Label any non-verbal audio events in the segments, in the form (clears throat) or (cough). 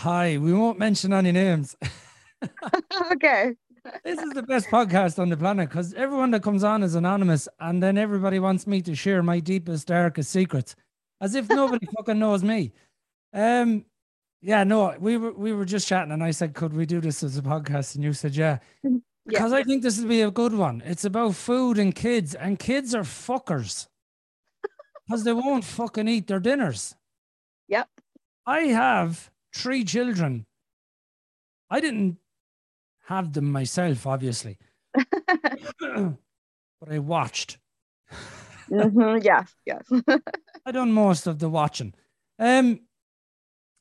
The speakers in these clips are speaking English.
Hi, we won't mention any names. (laughs) okay. this is the best podcast on the planet because everyone that comes on is anonymous, and then everybody wants me to share my deepest, darkest secrets, as if nobody (laughs) fucking knows me. Um, yeah, no, we were we were just chatting, and I said, "Could we do this as a podcast?" And you said, "Yeah," because I think this would be a good one. It's about food and kids, and kids are fuckers (laughs) because they won't fucking eat their dinners. Yep. I have three children. I didn't have them myself, obviously, (laughs) but I watched. hmm (laughs) Yes, yes. (laughs) I done most of the watching. Um,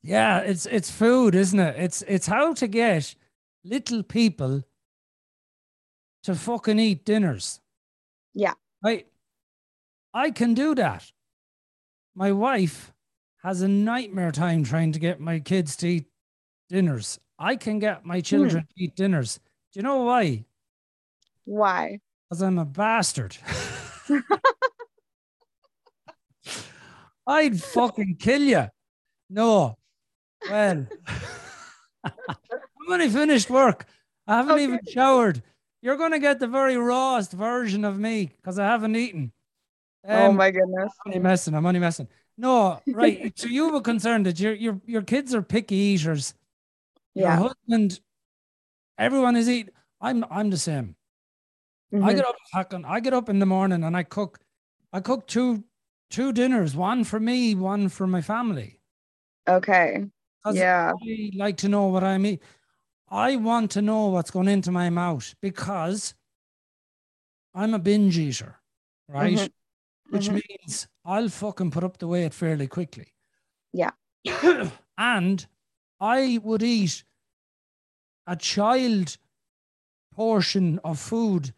yeah, it's it's food, isn't it? It's it's how to get little people to fucking eat dinners. Yeah. I I can do that. My wife has a nightmare time trying to get my kids to eat dinners. I can get my children to eat dinners. Do you know why? Why? Because I'm a bastard. (laughs) (laughs) I'd fucking kill you. No. Well, (laughs) I'm only finished work. I haven't Okay. even showered. You're going to get the very rawest version of me because I haven't eaten. oh Um, my goodness. I'm only messing. I'm only messing. No, right. (laughs) so you were concerned that your your your kids are picky eaters. Your Yeah. husband, everyone is eating. I'm I'm the same. I Mhm. get up fucking I get up in the morning and I cook I cook two two dinners, one for me, one for my family. Okay. Yeah. I like to know what I eat. I want to know what's going into my mouth because I'm a binge eater, right? Mhm. Which Mhm. means I'll fucking put up the weight fairly quickly. Yeah. (coughs) and I would eat a child portion of food,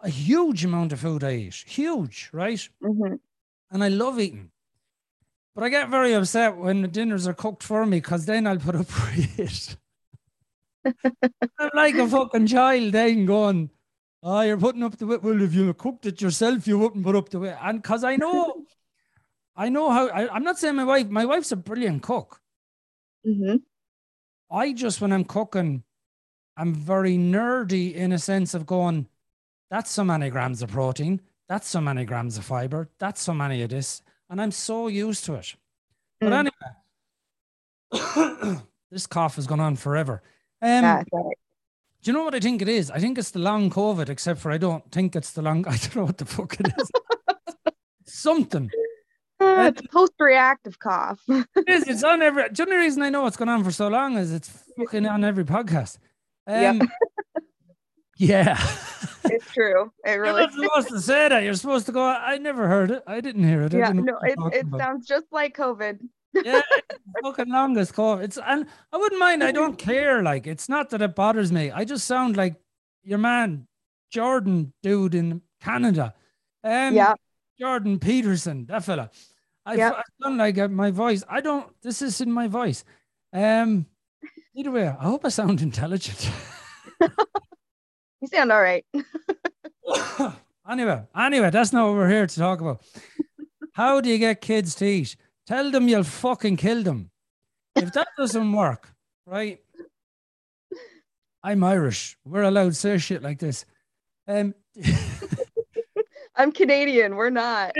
a huge amount of food I eat, huge, right? Mhm. And I love eating. But I get very upset when the dinners are cooked for me because then I'll put up (laughs) it. I'm like a fucking child then going, Oh, you're putting up the weight. Well, if you cooked it yourself, you wouldn't put up the weight. And because I know, (laughs) I know how, I, I'm not saying my wife, my wife's a brilliant cook. Mhm. I just, when I'm cooking, I'm very nerdy in a sense of going, that's so many grams of protein, that's so many grams of fiber, that's so many of this. And I'm so used to it. But Mm. anyway, (coughs) this cough has gone on forever. Um, Yeah, right. do you know what I think it is? I think it's the long COVID, except for I don't think it's the long, (laughs) I don't know what the fuck it is. (laughs) Something. Uh, it's post-reactive cough. (laughs) It is. It's on every. The only reason I know what's going on for so long is it's fucking on every podcast. Yeah. Um, yeah. it's true. It really. You're supposed to say that. You're supposed to go. I never heard it. I didn't hear it. Yeah. No, it it about. sounds just like COVID. yeah, it's (laughs) fucking longest call. It's and I wouldn't mind. I don't care. Like it's not that it bothers me. I just sound like your man, Jordan, dude in Canada. Um, Yeah. Jordan Peterson, that fella. I, Yeah. I sound like uh, my voice. I don't. This is in my voice. Um. Either way, I hope I sound (laughs) intelligent. (laughs) You sound all right. (laughs) anyway, anyway, that's not what we're here to talk about. How do you get kids to eat? Tell them you'll fucking kill them. If that doesn't work, right? I'm Irish. We're allowed to say shit like this. Um, I'm Canadian. We're not.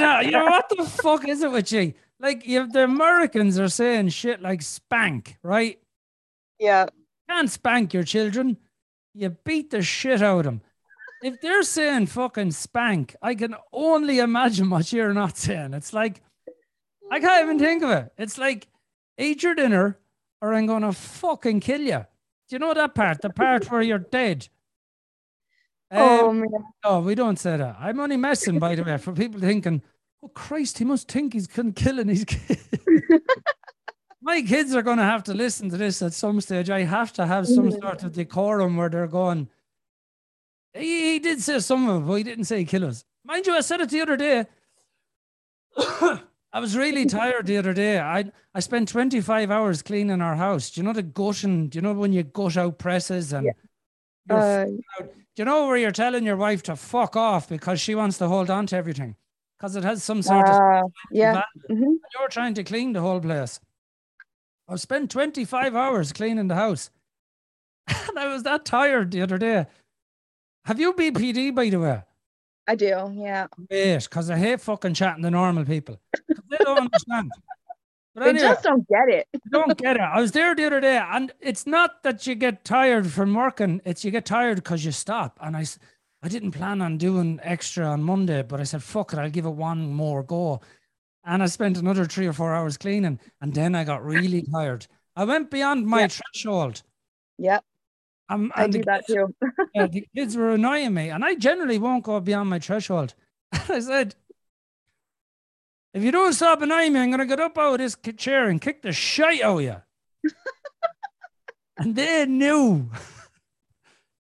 know, you know, what the (laughs) fuck is it with you? Like, you the Americans are saying shit like spank, right? Yeah. can't spank your children. You beat the shit out of them. If they're saying fucking spank, I can only imagine what you're not saying. It's like, I can't even think of it. It's like, eat your dinner or I'm going to fucking kill you. Do you know that part? The part where you're dead. Oh Um, man. no, we don't say that. I'm only messing, by the way, for people thinking, oh, Christ, he must think he's killing his (laughs) kids. My kids are going to have to listen to this at some stage. I have to have some Mhm. sort of decorum where they're going, he, he did say some of it, but he didn't say kill us. Mind you, I said it the other day. (coughs) I was really tired the other day. I I spent 25 hours cleaning our house. Do you know the gutting? Do you know when you gut out presses and you're Uh, you know where you're telling your wife to fuck off because she wants to hold on to everything because it has some sort of uh, yeah. mhm. you're trying to clean the whole place I've spent 25 hours cleaning the house. (laughs) And I was that tired the other day. Have you BPD, by the way? I do. Yeah. Wait, because I hate fucking chatting to normal people. They don't (laughs) understand. But They anyway, just don't get it. (laughs) don't get it. I was there the other day, and it's not that you get tired from working; it's you get tired because you stop. And I, I didn't plan on doing extra on Monday, but I said, "Fuck it, I'll give it one more go." And I spent another three or four hours cleaning, and then I got really (laughs) tired. I went beyond my Yeah. threshold. Yep. Um, I do that kids- too. yeah, the (laughs) kids were annoying me, and I generally won't go beyond my threshold. I said, if you don't stop annoying me, I'm going to get up out of this chair and kick the shite out of you. (laughs) and they knew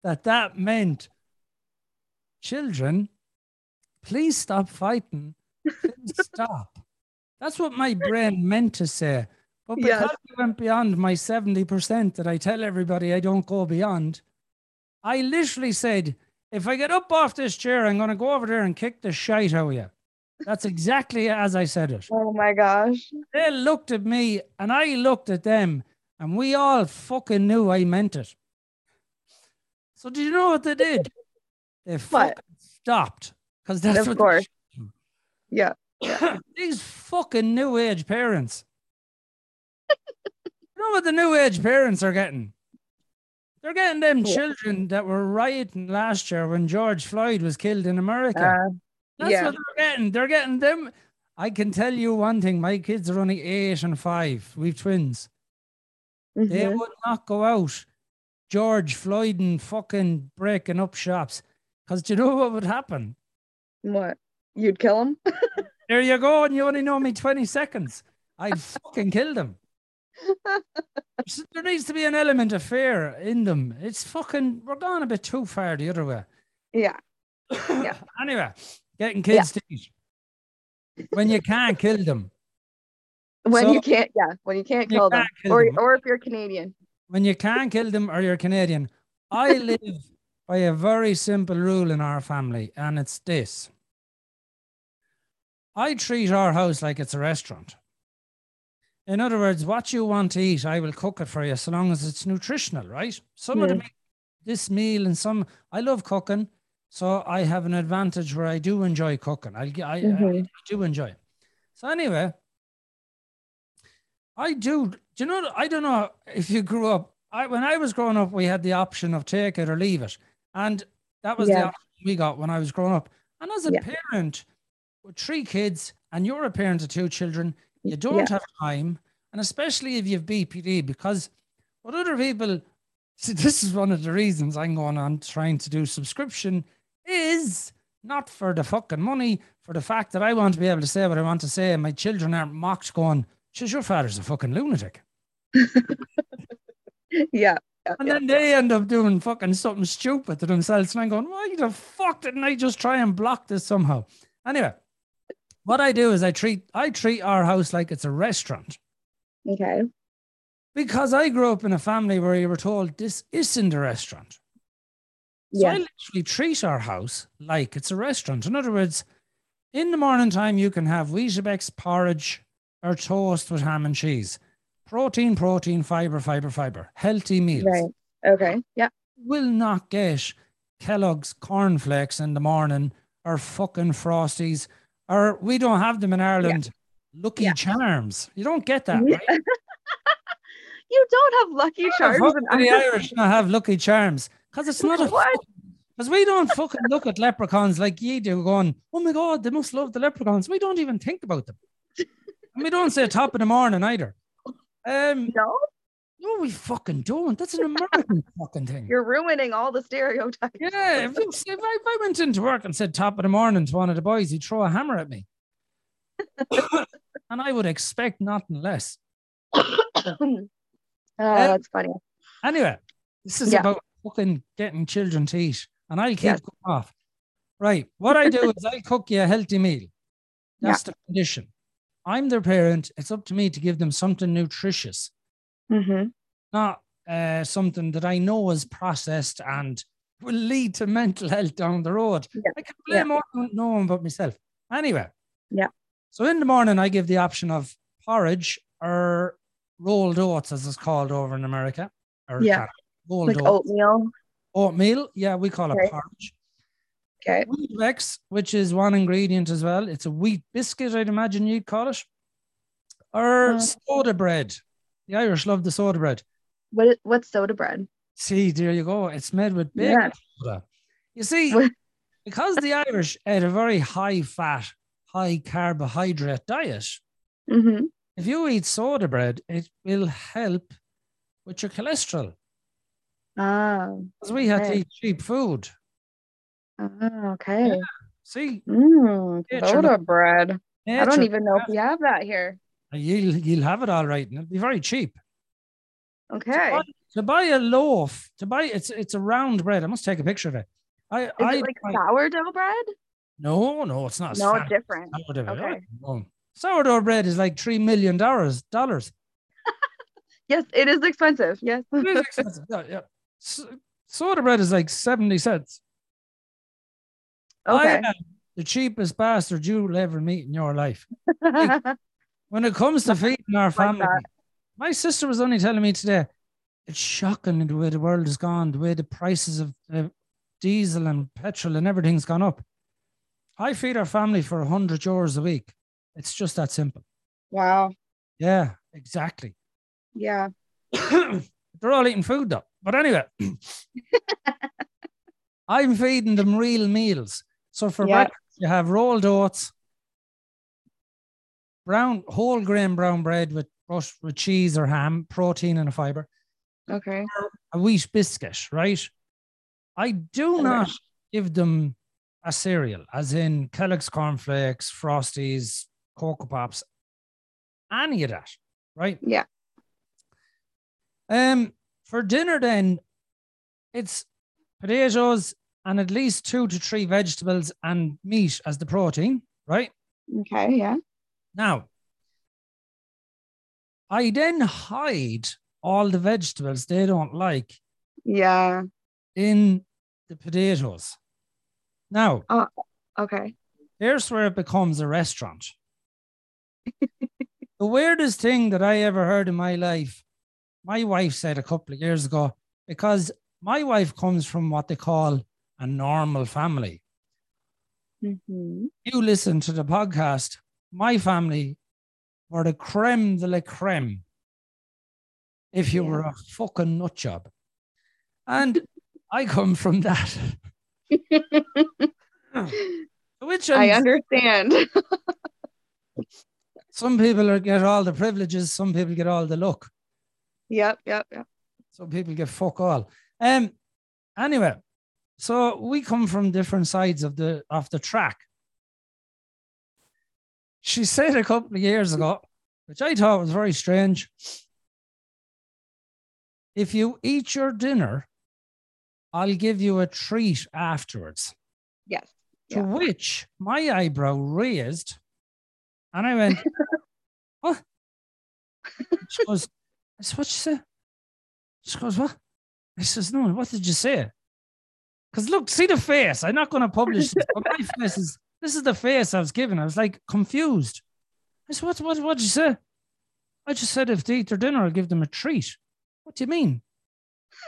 that that meant, children, please stop fighting. Please (laughs) stop. That's what my brain meant to say. But Yes. because I went beyond my 70% that I tell everybody I don't go beyond, I literally said, if I get up off this chair, I'm going to go over there and kick the shite out of you. That's exactly as I said it. Oh my gosh. They looked at me and I looked at them and we all fucking knew I meant it. So do you know what they did? They fucking stopped because that's Of what course. Yeah. they- (coughs) these fucking new age parents. you know what the new age parents are getting? They're getting them Yeah. children that were rioting last year when George Floyd was killed in America. Uh, That's yeah. what they're getting. They're getting them. I can tell you one thing: my kids are only eight and five. We've twins. They mhm. would not go out, George Floyd and fucking breaking up shops. Because do you know what would happen? What? You'd kill him? (laughs) There you go, and you only know me 20 seconds. I'd fucking kill them. (laughs) There needs to be an element of fear in them. It's fucking, we're going a bit too far the other way. yeah. (coughs) Yeah. anyway, getting kids to eat. When you can't kill them, When So- you can't, yeah, when you can't You kill them, can't kill or them. or if you're Canadian. when you can't kill them or you're Canadian, I (laughs) live by a very simple rule in our family, and it's this I treat our house like it's a restaurant. In other words, what you want to eat, I will cook it for you so long as it's nutritional, right? Some of the hmm. this meal and some I love cooking, so I have an advantage where I do enjoy cooking. I, I, I, Mhm. do enjoy. it. So anyway, I do. Do you know? I don't know if you grew up. I when I was growing up, we had the option of take it or leave it, and that was the option we got when I was growing up. And as a Yeah. parent with three kids, and you're a parent of two children, you don't Yeah. have time, and especially if you have BPD, because what other people. See, (laughs) this is one of the reasons I'm going on trying to do subscription is not for the fucking money, for the fact that I want to be able to say what I want to say, and my children aren't mocked going, "She's your father's a fucking lunatic," (laughs) Yeah. yeah, and yeah. then they end up doing fucking something stupid to themselves, and I'm going, "Why the fuck didn't I just try and block this somehow?" Anyway, what I do is I treat I treat our house like it's a restaurant. Okay. Because I grew up in a family where you were told this isn't a restaurant. So I literally treat our house like it's a restaurant. In other words, in the morning time, you can have Weetabix porridge or toast with ham and cheese. Protein, protein, fiber, fiber, fiber. Healthy meals. Right. Okay. Yeah. Will not get Kellogg's cornflakes in the morning or fucking Frosties, or we don't have them in Ireland. Lucky Yeah. Charms. You don't get that, right? (laughs) You don't have Lucky Charms. in do the Ireland. Irish not have Lucky Charms because it's not a What? because we don't fucking look at leprechauns like ye do, going, "Oh my god, they must love the leprechauns." We don't even think about them, and we don't say top of the morning either. Um, No, no, we fucking don't. That's an American (laughs) fucking thing. you're ruining all the stereotypes. Yeah, if, if, I, if I went into work and said top of the morning to one of the boys, he'd throw a hammer at me, (laughs) and I would expect nothing less. oh, (coughs) that's funny. Anyway, this is Yeah. about fucking getting children to eat, and I'll keep going off. Right. What I do (laughs) is I cook you a healthy meal. Yeah. That's the condition. I'm their parent. It's up to me to give them something nutritious, hmm not uh, something that I know is processed and will lead to mental health down the road. Yeah. I can blame all- no one but myself. Anyway. Yeah. So in the morning, I give the option of porridge or rolled oats, as it's called over in America. Or Yeah. Canada. Rolled Like oats. oatmeal. oatmeal. Yeah, we call it Okay. porridge. Okay. Wheat which is one ingredient as well. It's a wheat biscuit, I'd imagine you'd call it. Or Uh, soda bread. The Irish love the soda bread. What what's soda bread? See, there you go. It's made with baking Yeah. soda. You see, because the Irish ate a very high fat, high carbohydrate diet, Mm-hmm. if you eat soda bread, it will help with your cholesterol. Oh. Because we had to eat cheap food. Oh, okay. See, Mm, Yeah, soda sure. bread. I don't even know if we have that here. Uh, you'll you'll have it all right, and it'll be very cheap. Okay. buy- To buy a loaf, to buy it's it's a round bread. I must take a picture of it. I Is I it like buy- sourdough bread? no no it's not. No, different. Sourdough. Okay. Oh, no. Sourdough bread is like three million dollars. Dollars. (laughs) Yes, it is expensive. Yes. It is (laughs) expensive. yeah, yeah. Soda bread is like seventy cents. I Okay. am the cheapest bastard you'll ever meet in your life. (laughs) When it comes to feeding our family, that. my sister was only telling me today, it's shocking the way the world has gone, the way the prices of uh, diesel and petrol and everything's gone up. I feed our family for 100 euros a week. It's just that simple. wow. Yeah, exactly. Yeah. (coughs) They're all eating food though. But anyway, (laughs) I'm feeding them real meals. So for Yeah. breakfast, you have rolled oats, brown whole grain brown bread with with cheese or ham, protein and a fiber, Okay. a wheat biscuit, right? I do Okay. not give them a cereal, as in Kellogg's cornflakes, Frosties, Cocoa Pops, any of that, right? Yeah. Um, for dinner, then it's potatoes and at least two to three vegetables and meat as the protein, right? Okay. Yeah. Now, I then hide all the vegetables they don't like Yeah. in the potatoes. Now, oh, Okay. here's where it becomes a restaurant. (laughs) the weirdest thing that I ever heard in my life, my wife said a couple of years ago, because my wife comes from what they call a normal family. hmm You listen to the podcast, my family were the creme de la creme. If you Yeah. were a fucking nut job. And I come from that. (laughs) Which I understand. (laughs) some people are, get all the privileges, some people get all the luck, yep. Yep. Yep. So people get fuck all. Um, anyway, so we come from different sides of the of the track. She said a couple of years ago, which I thought was very strange. If you eat your dinner, I'll give you a treat afterwards. Yes. To Yeah. which my eyebrow raised, and I went, (laughs) "What?" She goes, "I said, what you say?" She goes, "What?" I says, "No, what did you say?" Because look, see the face. I'm not going to publish this, but my (laughs) face is. This is the face I was given. I was like confused. I said, "What? What? What did you say?" I just said, "If they eat their dinner, I'll give them a treat." What do you mean?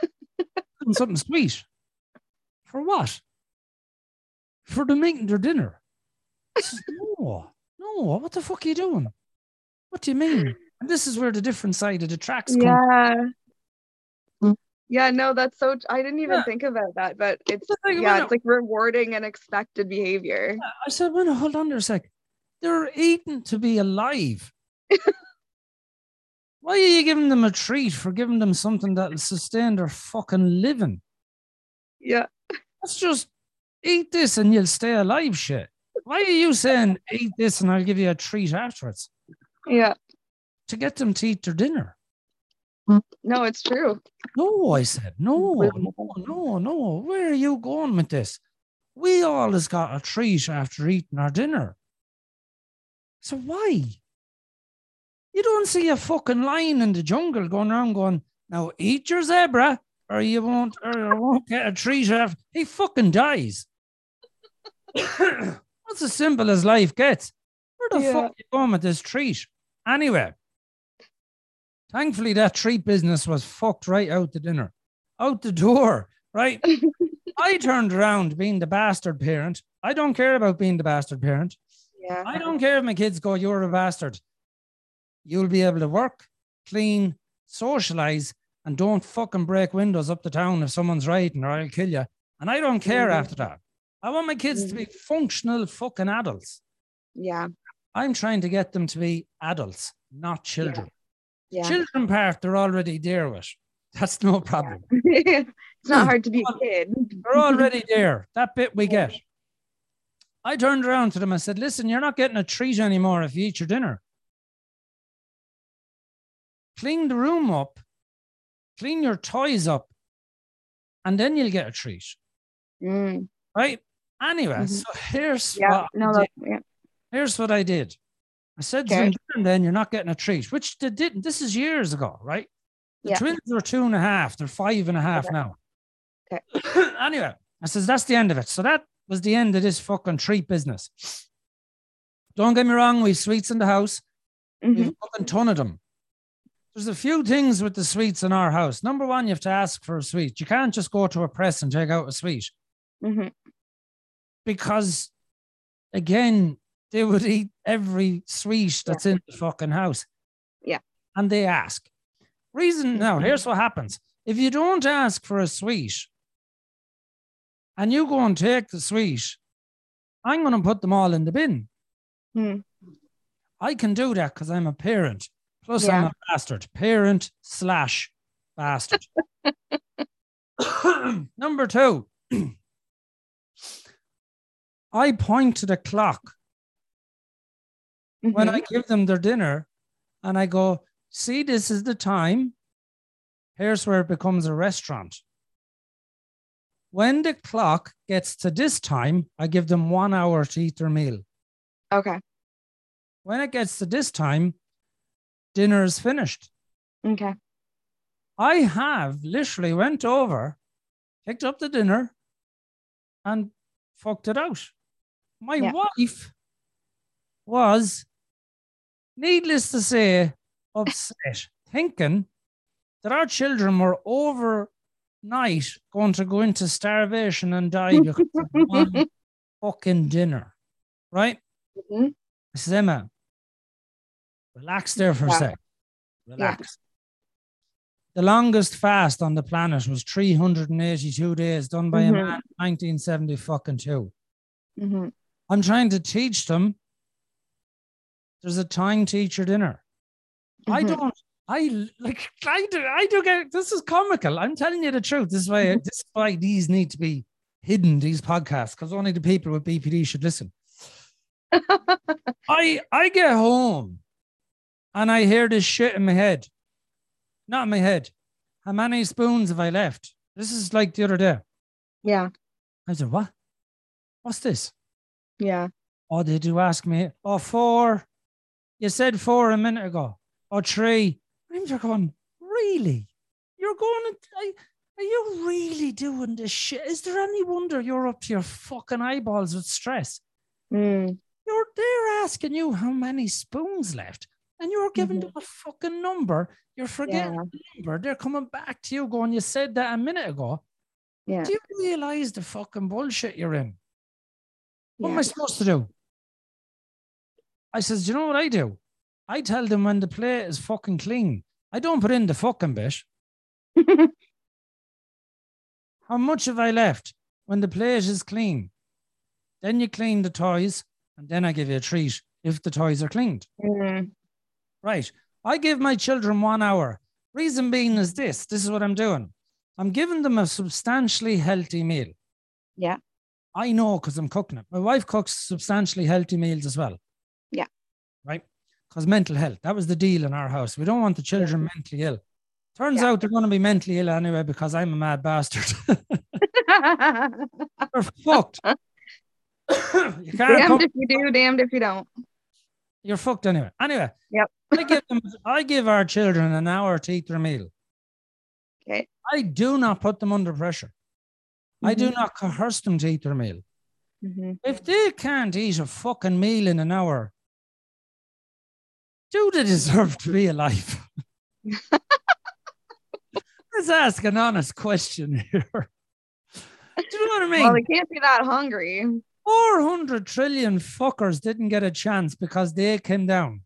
(laughs) Something sweet. For what? For them eating their dinner. I says, no, no, what the fuck are you doing? What do you mean? This is where the different side of the tracks come. Yeah. Mm. Yeah, no, that's so. I didn't even Yeah. think about that, but it's thing yeah, it's like rewarding and expected behavior. I said, well, hold on there a sec. They're eating to be alive. (laughs) Why are you giving them a treat for giving them something that'll sustain their fucking living? Yeah, Let's just eat this and you'll stay alive, shit. Why are you saying eat this and I'll give you a treat afterwards? yeah. To get them to eat their dinner. No, it's true. No, I said, no, no, no, no. Where are you going with this? We always got a treat after eating our dinner. So why? You don't see a fucking lion in the jungle going around going, now eat your zebra or you won't or you won't get a treat after he fucking dies. (coughs) That's as simple as life gets. Where the Yeah. fuck are you going with this treat? Anyway, Thankfully, that treat business was fucked right out the dinner, out the door, right? (laughs) I turned around being the bastard parent. I don't care about being the bastard parent. Yeah. I don't care if my kids go, You're a bastard. You'll be able to work, clean, socialize, and don't fucking break windows up the town if someone's riding or I'll kill you. And I don't care Mhm. after that. I want my kids to be functional fucking adults. Yeah. I'm trying to get them to be adults, not children. Yeah. Children part, they're already there with. That's no problem. (laughs) it's not hard to be a kid. They're already there. That bit we get. I turned around to them and said, Listen, you're not getting a treat anymore if you eat your dinner. Clean the room up, clean your toys up, and then you'll get a treat. Mm. Right? Anyway, Mhm. so here's Yeah. what No, I yeah. here's what I did. I said Okay. "Then- you're not getting a treat, which they didn't. This is years ago, right? The Yeah. twins are two and a half. They're five and a half Okay. now. Okay. (coughs) anyway, I says that's the end of it. So that was the end of this fucking treat business. Don't get me wrong, we've sweets in the house. We've Mhm. a fucking ton of them. There's a few things with the sweets in our house. Number one, you have to ask for a sweet. You can't just go to a press and take out a sweet Mhm. because, again, they would eat every sweet that's in the fucking house. Yeah. And they ask. Reason now, here's what happens. If you don't ask for a sweet and you go and take the sweet, I'm going to put them all in the bin. Mm. I can do that because I'm a parent. Plus, I'm a bastard. Parent slash bastard. (laughs) Number two, (clears throat) I point to the clock when Mhm. I give them their dinner and I go, see, this is the time. Here's where it becomes a restaurant. When the clock gets to this time, I give them one hour to eat their meal. Okay. When it gets to this time, dinner is finished. Okay. I have literally went over, picked up the dinner, and fucked it out. My Yeah. wife was, needless to say, upset, thinking that our children were overnight going to go into starvation and die because of (laughs) one fucking dinner. Right? Mhm. I said, Emma, relax there for a Yeah. sec. Relax. The longest fast on the planet was 382 days done by Mhm. a man in 1970 fucking two. Mhm. I'm trying to teach them there's a time to eat your dinner. I Mhm. don't, I like, I do, I do get, this is comical. I'm telling you the truth. This is why, this is why these need to be hidden, these podcasts, because only the people with BPD should listen. (laughs) I I get home and I hear this shit in my head. Not in my head. How many spoons have I left? This is like the other day. Yeah. I said, What? What's this? Yeah. Oh, they do ask me. Oh, four. You said four a minute ago. Or three. I'm just going, Really? You're going to are you really doing this shit? Is there any wonder you're up to your fucking eyeballs with stress? Mm. You're they're asking you how many spoons left, and you're giving them a fucking number. You're forgetting Yeah. the number. They're coming back to you going, You said that a minute ago. Yeah. Do you realize the fucking bullshit you're in? What am I supposed to do? I says, Do you know what I do? I tell them when the plate is fucking clean. I don't put in the fucking bit. (laughs) How much have I left? When the plate is clean. Then you clean the toys, and then I give you a treat if the toys are cleaned. Mm. Right. I give my children one hour. Reason being is this this is what I'm doing. I'm giving them a substantially healthy meal. Yeah. I know because I'm cooking it. My wife cooks substantially healthy meals as well. Yeah. Right. Because mental health, that was the deal in our house. We don't want the children mentally ill. Turns Yeah. out they're going to be mentally ill anyway because I'm a mad bastard. (laughs) they're fucked. (coughs) you can't damned if you do, damned if you don't. you're fucked anyway. Anyway, Yep. I give them, I give our children an hour to eat their meal. Okay. I do not put them under pressure. I do Mhm. not coerce them to eat their meal. Mhm. If they can't eat a fucking meal in an hour, do they deserve to be alive? (laughs) Let's ask an honest question here. Do you know what I mean? Well, they can't be that hungry. 400 trillion fuckers didn't get a chance because they came down.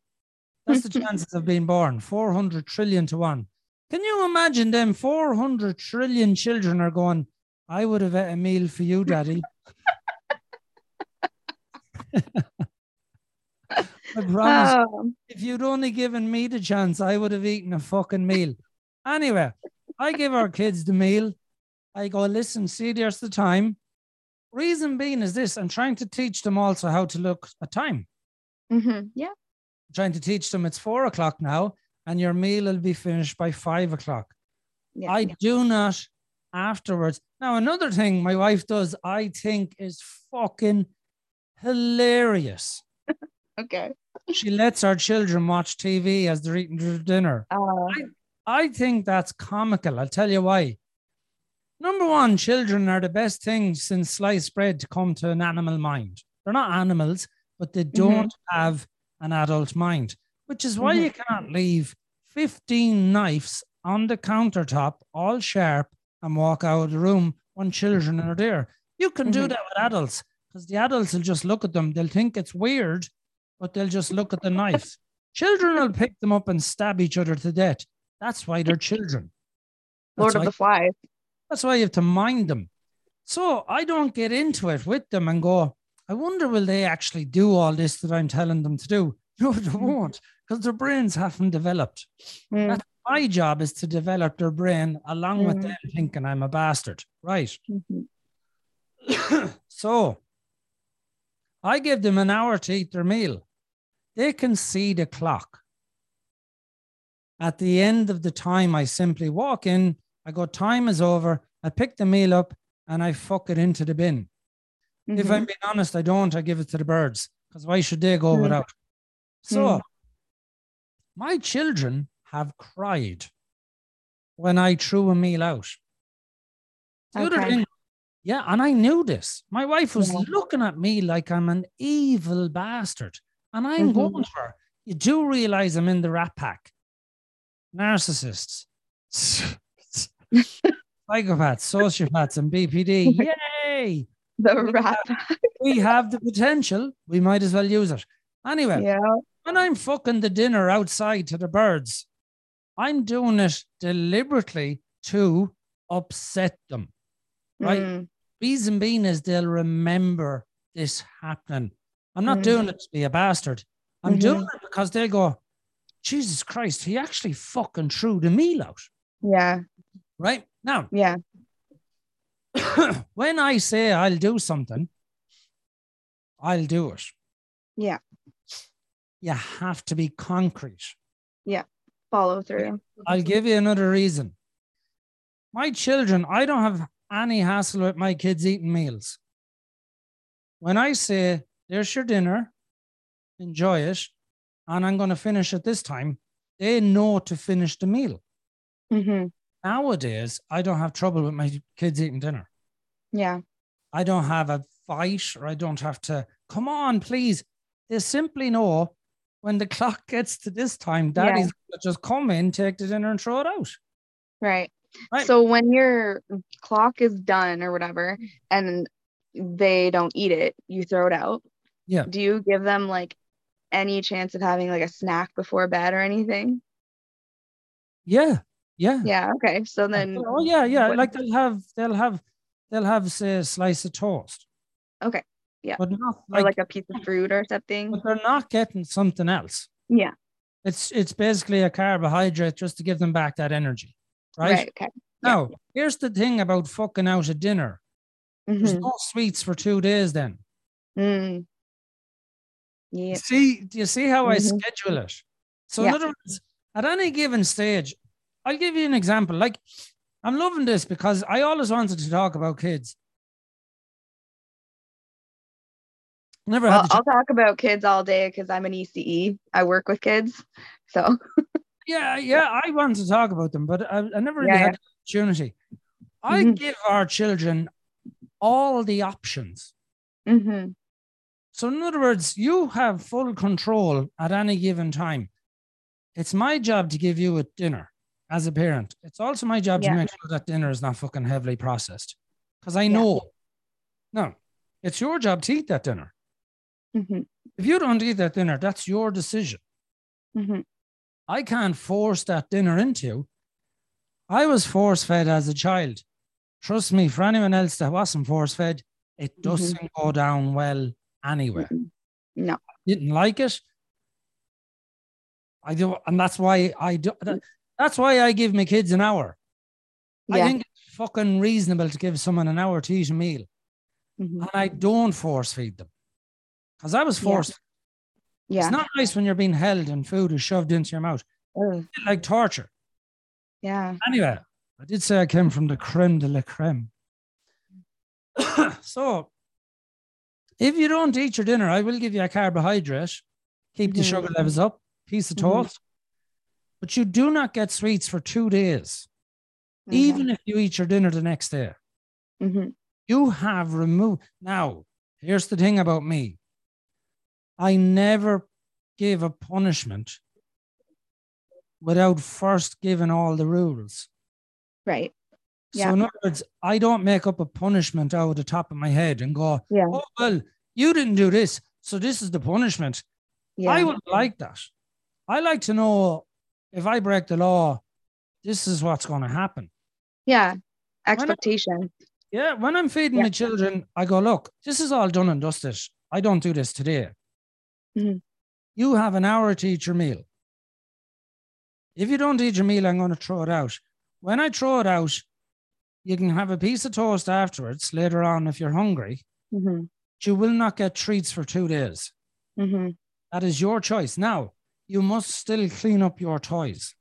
That's the (laughs) chances of being born 400 trillion to one. Can you imagine them 400 trillion children are going, I would have ate a meal for you, daddy. (laughs) (laughs) I promise. Oh, If you'd only given me the chance, I would have eaten a fucking meal. Anyway, I give our kids the meal. I go, listen, see, there's the time. Reason being is this I'm trying to teach them also how to look at time. mhm, Yeah. I'm trying to teach them it's four o'clock now and your meal will be finished by five o'clock. Yeah. I do not afterwards. Now, another thing my wife does, I think is fucking hilarious. Okay. She lets our children watch TV as they're eating their dinner. Uh, I think that's comical. I'll tell you why. Number one, children are the best thing since sliced bread to come to an animal mind. They're not animals, but they don't have an adult mind, which is why Mhm. you can't leave 15 knives on the countertop, all sharp, and walk out of the room when children are there. You can do Mhm. that with adults because the adults will just look at them. They'll think it's weird, but they'll just look at the knives. Children will pick them up and stab each other to death. That's why they're children. Lord That's of why, the Flies. that's why you have to mind them. So I don't get into it with them and go, I wonder will they actually do all this that I'm telling them to do? (laughs) No, they won't, because their brains haven't developed. Mm, That's my job is to develop their brain along with Mm. them thinking I'm a bastard. Right. mhm. (coughs) so I give them an hour to eat their meal. They can see the clock. At the end of the time, I simply walk in, I go, time is over. I pick the meal up and I fuck it into the bin. If Mhm. I'm being honest, I don't. I give it to the birds because why should they go Mm. without? So Mm. my children have cried when I threw a meal out. Okay. thing, yeah, and I knew this. My wife was Yeah. looking at me like I'm an evil bastard. And I'm Mhm. going her. You do realize I'm in the rat pack. Narcissists, (laughs) psychopaths, sociopaths, and BPD. (laughs) Yay! the we rat. We have the potential. We might as well use it. Anyway, yeah. when I'm fucking the dinner outside to the birds, I'm doing it deliberately to upset them. Right? Mm, Reason being is they'll remember this happening. I'm not Mm. doing it to be a bastard. I'm doing Mhm. it because they go, Jesus Christ, he actually fucking threw the meal out. Yeah. Right? Now, Yeah. (coughs) when I say I'll do something, I'll do it. Yeah. You have to be concrete. Yeah. Follow through. I'll give you another reason. My children, I don't have any hassle with my kids eating meals. When I say, there's your dinner, enjoy it, and I'm going to finish at this time, they know to finish the meal. hmm Nowadays, I don't have trouble with my kids eating dinner. Yeah. I don't have a fight or I don't have to, come on, please. They simply know when the (laughs) clock gets to this time, Yeah. daddy's gonna just come in, take the dinner, and throw it out. Right. Right. So when your clock is done or whatever, and they don't eat it, you throw it out. Yeah. Do you give them like any chance of having like a snack before bed or anything? Yeah. Yeah. Yeah. Okay. So then, oh yeah, yeah. what- Like they'll have they'll have they'll have say a slice of toast. Okay, yeah. But not or like, like a piece of fruit or something. but they're not getting something else. Yeah. It's it's basically a carbohydrate just to give them back that energy. Right. Right. Okay. Now, here's the thing about fucking out at dinner. There's Mhm. no sweets for two days then. Mm. Yeah. See, do you see how I Mhm. schedule it? So in other words, at any given stage, I'll give you an example. Like I'm loving this because I always wanted to talk about kids. Never Well, I'll talk about kids all day because I'm an ECE. I work with kids. So (laughs) Yeah, yeah, I want to talk about them, but I, I never really Yeah, had the opportunity. I Mhm. give our children all the options. mhm. So, in other words, you have full control at any given time. It's my job to give you a dinner. as a parent, it's also my job Yeah. to make sure that dinner is not fucking heavily processed. Because I Yeah. know, no, it's your job to eat that dinner. Mhm. If you don't eat that dinner, that's your decision. Mhm. I can't force that dinner into you. I was force fed as a child. Trust me, for anyone else that wasn't force fed, it Mhm. doesn't go down well anyway. Mm-mm. No. Didn't like it. I do, and that's why I do. that- That's why I give my kids an hour. I think it's fucking reasonable to give someone an hour to eat a meal, Mhm. and I don't force feed them because I was Yeah. forced. Yeah. It's not nice when you're being held and food is shoved into your mouth, Ugh. like torture. Yeah. Anyway, I did say I came from the creme de la creme. (coughs) so, if you don't eat your dinner, I will give you a carbohydrate, keep the Mhm. sugar levels up, piece of Mhm. toast. But you do not get sweets for two days, Okay. even if you eat your dinner the next day. Mhm. You have removed. Now, here's the thing about me I never give a punishment without first giving all the rules. Right. So in other words, I don't make up a punishment out of the top of my head and go, Yeah. oh well, you didn't do this, so this is the punishment. Yeah. I wouldn't like that. I like to know if I break the law, this is what's going to happen. yeah. Expectation. Yeah, when I'm feeding Yeah. my children, I go, look, this is all done and dusted. I don't do this today. Mhm. You have an hour to eat your meal. If you don't eat your meal, I'm going to throw it out. When I throw it out, you can have a piece of toast afterwards later on if you're hungry. Mm-hmm. You will not get treats for two days. Mm-hmm. That is your choice. Now, you must still clean up your toys.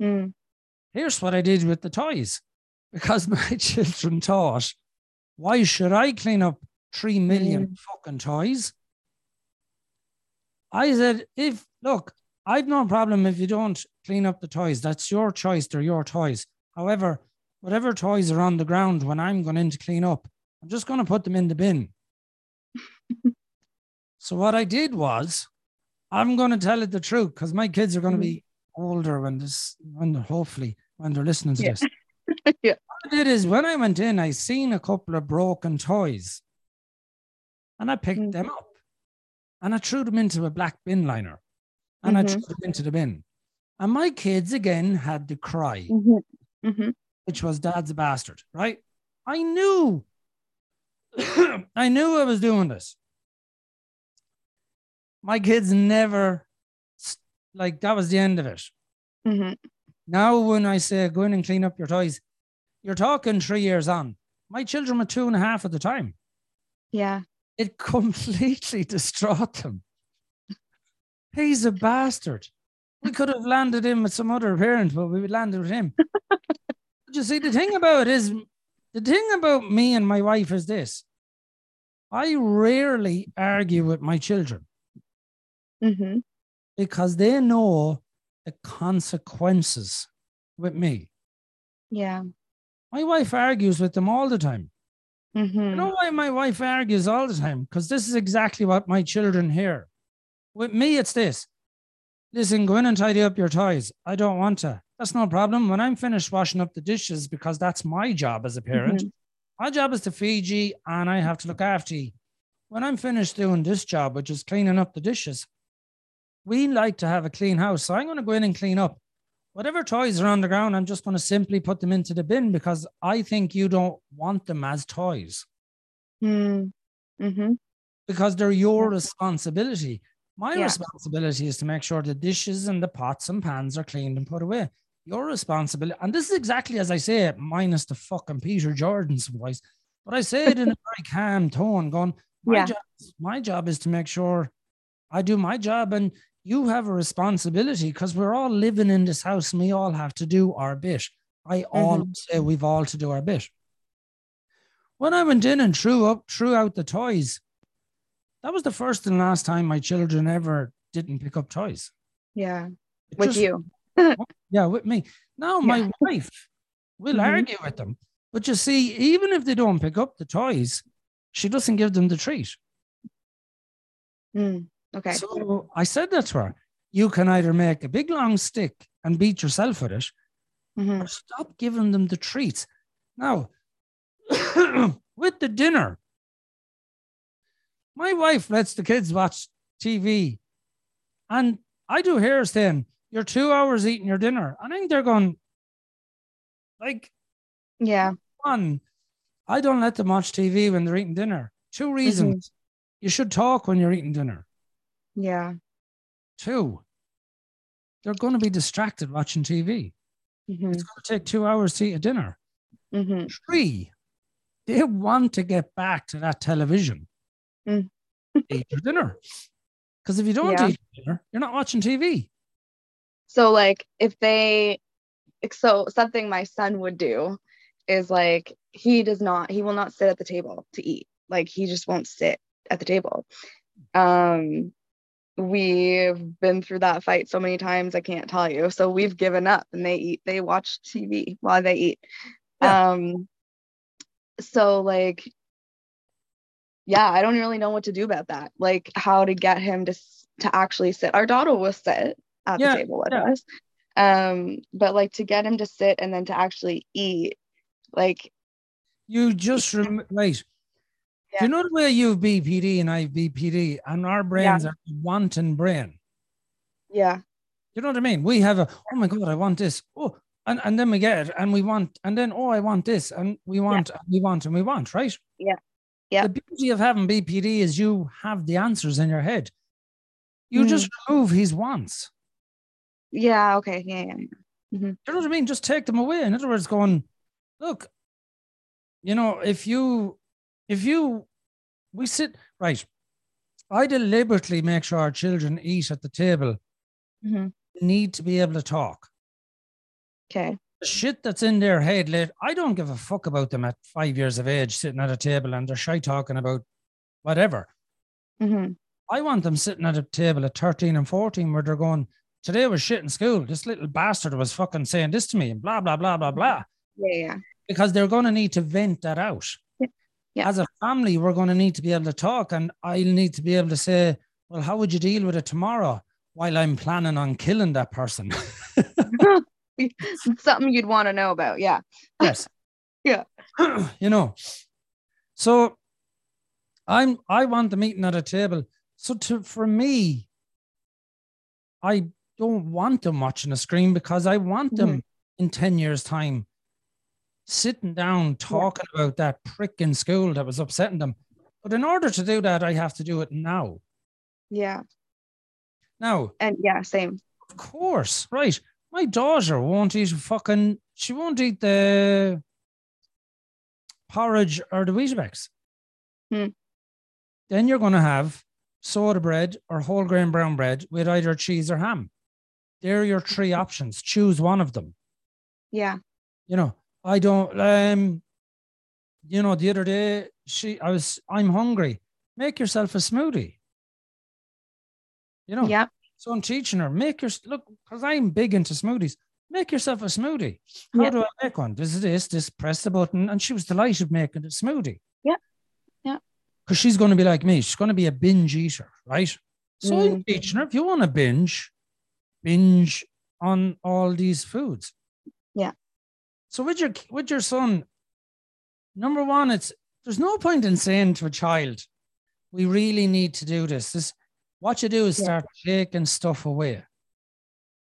Mm. Here's what I did with the toys because (laughs) my children thought, why should I clean up 3 million fucking toys? I said, if, look, I've no problem if you don't clean up the toys. That's your choice. They're your toys. However, whatever toys are on the ground when I'm going in to clean up, I'm just going to put them in the bin. (laughs) so what I did was, I'm going to tell it the truth because my kids are going to be older when this, when they're, hopefully when they're listening to Yeah. this. (laughs) Yeah. What I did is when I went in, I seen a couple of broken toys, and I picked Mm. them up, and I threw them into a black bin liner, and I Mhm. threw them into the bin. And my kids again had to cry, Mm-hmm. Which was dad's a bastard, right? I knew, (clears throat) I knew I was doing this. My kids never, like, that was the end of it. Mm-hmm. Now, when I say go in and clean up your toys, you're talking three years on. My children were two and a half at the time. Yeah. It (laughs) completely distraught them. He's a bastard. We could have landed him with some other parent, but we landed with him. (laughs) you see, the thing about it is, the thing about me and my wife is this I rarely argue with my children Mm-hmm. because they know the consequences with me. Yeah. My wife argues with them all the time. Mm-hmm. You know why my wife argues all the time? Because this is exactly what my children hear. With me, it's this. Listen, go in and tidy up your toys. I don't want to. That's no problem. When I'm finished washing up the dishes, because that's my job as a parent, my job is to feed you and I have to look after you. When I'm finished doing this job, which is cleaning up the dishes, we like to have a clean house. So I'm going to go in and clean up. Whatever toys are on the ground, I'm just going to simply put them into the bin because I think you don't want them as toys Mm-hmm. because they're your responsibility. My Yeah. responsibility is to make sure the dishes and the pots and pans are cleaned and put away. Your responsibility, and this is exactly as I say it, minus the fucking Peter Jordan's voice, but I say it in a (laughs) very calm tone, going, my, Yeah. job, my job is to make sure I do my job and you have a responsibility because we're all living in this house and we all have to do our bit. I all mm-hmm. say we've all to do our bit. When I went in and threw up, threw out the toys, that was the first and last time my children ever didn't pick up toys. Yeah. It With just- you. (laughs) Yeah, with me. Now my wife will Mhm. argue with them. But you see, even if they don't pick up the toys, she doesn't give them the treat. Mm. Okay. So I said that to her. You can either make a big long stick and beat yourself with it, Mhm. or stop giving them the treats. Now, (coughs) with the dinner, my wife lets the kids watch TV, and I do here saying, You're two hours eating your dinner. I think they're going, like, Yeah. one, I don't let them watch TV when they're eating dinner. Two reasons. You should talk when you're eating dinner. Yeah. Two, they're going to be distracted watching TV. hmm It's going to take two hours to eat a dinner. hmm Three, they want to get back to that television. Mm. eat your dinner. Because if you don't Yeah. eat your dinner, you're not watching TV. So like if they so something my son would do is like he does not he will not sit at the table to eat. Like he just won't sit at the table. Um we've been through that fight so many times I can't tell you. So we've given up and they eat they watch TV while they eat. Yeah. Um so like yeah, I don't really know what to do about that. Like how to get him to to actually sit. Our daughter will sit at Yeah, the table with yeah. us. Um, but like to get him to sit and then to actually eat, like You just rem- right. Do Yeah. you know the way you have BPD and I have BPD, and our brains are wanton brain. yeah, You know what I mean? We have a oh my god, I want this. Oh, and, and then we get it, and we want, and then oh, I want this, and we want, and we want, and we want, right? Yeah. Yeah. The beauty of having BPD is you have the answers in your head. You Mhm. just remove his wants. Yeah, okay, yeah, yeah. You know what I mean? Just take them away. In other words, going, look, you know, if you, if you, we sit right. I deliberately make sure our children eat at the table. hmm Need to be able to talk. Okay. the shit that's in their head late. I don't give a fuck about them at five years of age sitting at a table and they're shy talking about whatever. hmm I want them sitting at a table at 13 and 14 where they're going, Today was shit in school. This little bastard was fucking saying this to me and blah, blah, blah, blah, blah. Yeah, yeah. Because they're going to need to vent that out. Yeah. Yeah. As a family, we're going to need to be able to talk. And I'll need to be able to say, Well, how would you deal with it tomorrow while I'm planning on killing that person? (laughs) Something you'd want to know about. Yeah. (laughs) yes Yeah. (clears throat) you know so i'm i want the meeting at a table so to for me i don't want them watching a screen because i want them in 10 years time sitting down talking about that prick in school that was upsetting them but in order to do that i have to do it now Yeah. now And yeah, same. of course right my daughter won't eat fucking she won't eat the porridge or the Weetabix. Hmm. Then you're going to have soda bread or whole grain brown bread with either cheese or ham. They're your three options. Choose one of them. Yeah. You know, I don't. Um, you know, the other day she, I was, I'm hungry. Make yourself a smoothie. You know, yeah. so I'm teaching her, make your look, because I'm big into smoothies. Make yourself a smoothie. How Yeah. do I make one? This is this, this, press the button. And she was delighted making the smoothie. Yeah. Yeah. Because she's going to be like me. She's going to be a binge eater, right? So I'm Mm. teaching her, if you want to binge, binge on all these foods. Yeah. So with your with your son, number one, it's there's no point in saying to a child, we really need to do this. This what you do is Yeah. start taking stuff away.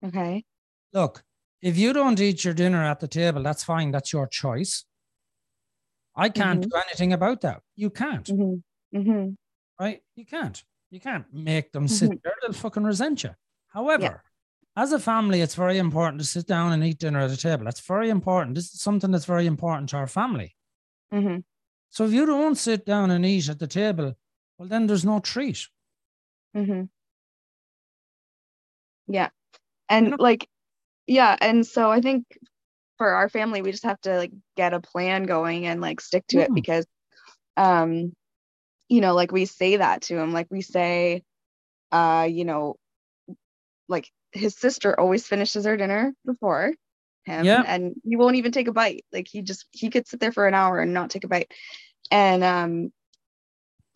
Okay. Look, if you don't eat your dinner at the table, that's fine. That's your choice. I can't Mhm. do anything about that. You can't, hmm hmm right? You can't. You can't make them sit Mhm. there. They'll fucking resent you. However, as a family, it's very important to sit down and eat dinner at a table. That's very important. This is something that's very important to our family. hmm So if you don't sit down and eat at the table, well, then there's no treat. hmm Yeah. And know? like, yeah. And so I think for our family, we just have to like get a plan going and like stick to it Mhm. because, um, you know, like we say that to him, like we say, uh, you know, like his sister always finishes her dinner before him Yeah. and he won't even take a bite. Like he just, he could sit there for an hour and not take a bite. And, um,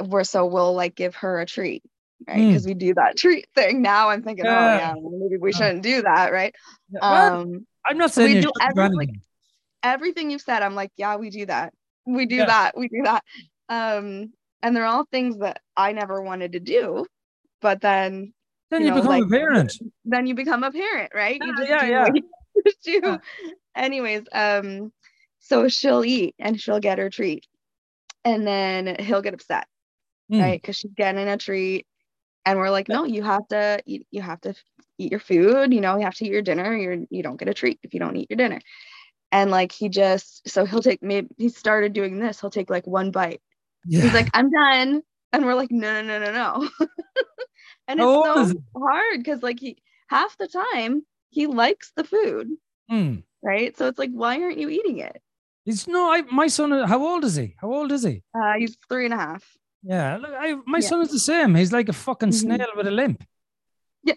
we're so we'll like give her a treat right Mm. because we do that (laughs) treat thing now i'm thinking Yeah. oh yeah maybe we shouldn't do that right Well, um I'm not saying We do anything. Everything you've said, I'm like, yeah, we do that. We do Yeah. that. We do that. Um, and they're all things that I never wanted to do. But then Then you you, know, become like- a parent. then you become a parent, right? Yeah, you just yeah, do yeah. you (laughs) do. Yeah. Anyways, um, so she'll eat and she'll get her treat. And then he'll get upset, Mm. right? Because she's getting a treat. And we're like, no, you have to eat, you have to eat your food, you know, you have to eat your dinner. You're you don't get a treat if you don't eat your dinner. And like he just so he'll take maybe he started doing this, he'll take like one bite. Yeah. He's like, I'm done. And we're like, no, no, no, no, no. (laughs) and it's is so hard because like he half the time he likes the food, Mm. right? So it's like, why aren't you eating it? He's no, I, my son, how old is he? How old is he? Uh, he's three and a half. Yeah, look, I, my Yeah. son is the same. He's like a fucking Mhm. snail with a limp. Yeah.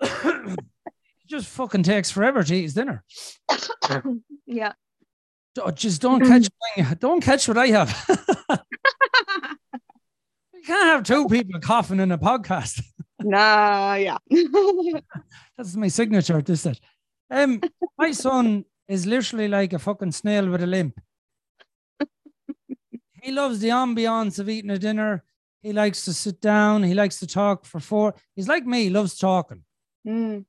(coughs) he just fucking takes forever to eat his dinner. (coughs) yeah. Oh, Just don't catch, don't catch what I have. (laughs) you can't have two people coughing in a podcast. (laughs) nah, yeah. (laughs) That's my signature at this stage. Um, my son is literally like a fucking snail with a limp. He loves the ambiance of eating a dinner. He likes to sit down. He likes to talk for four. He's like me, he loves talking. Mm,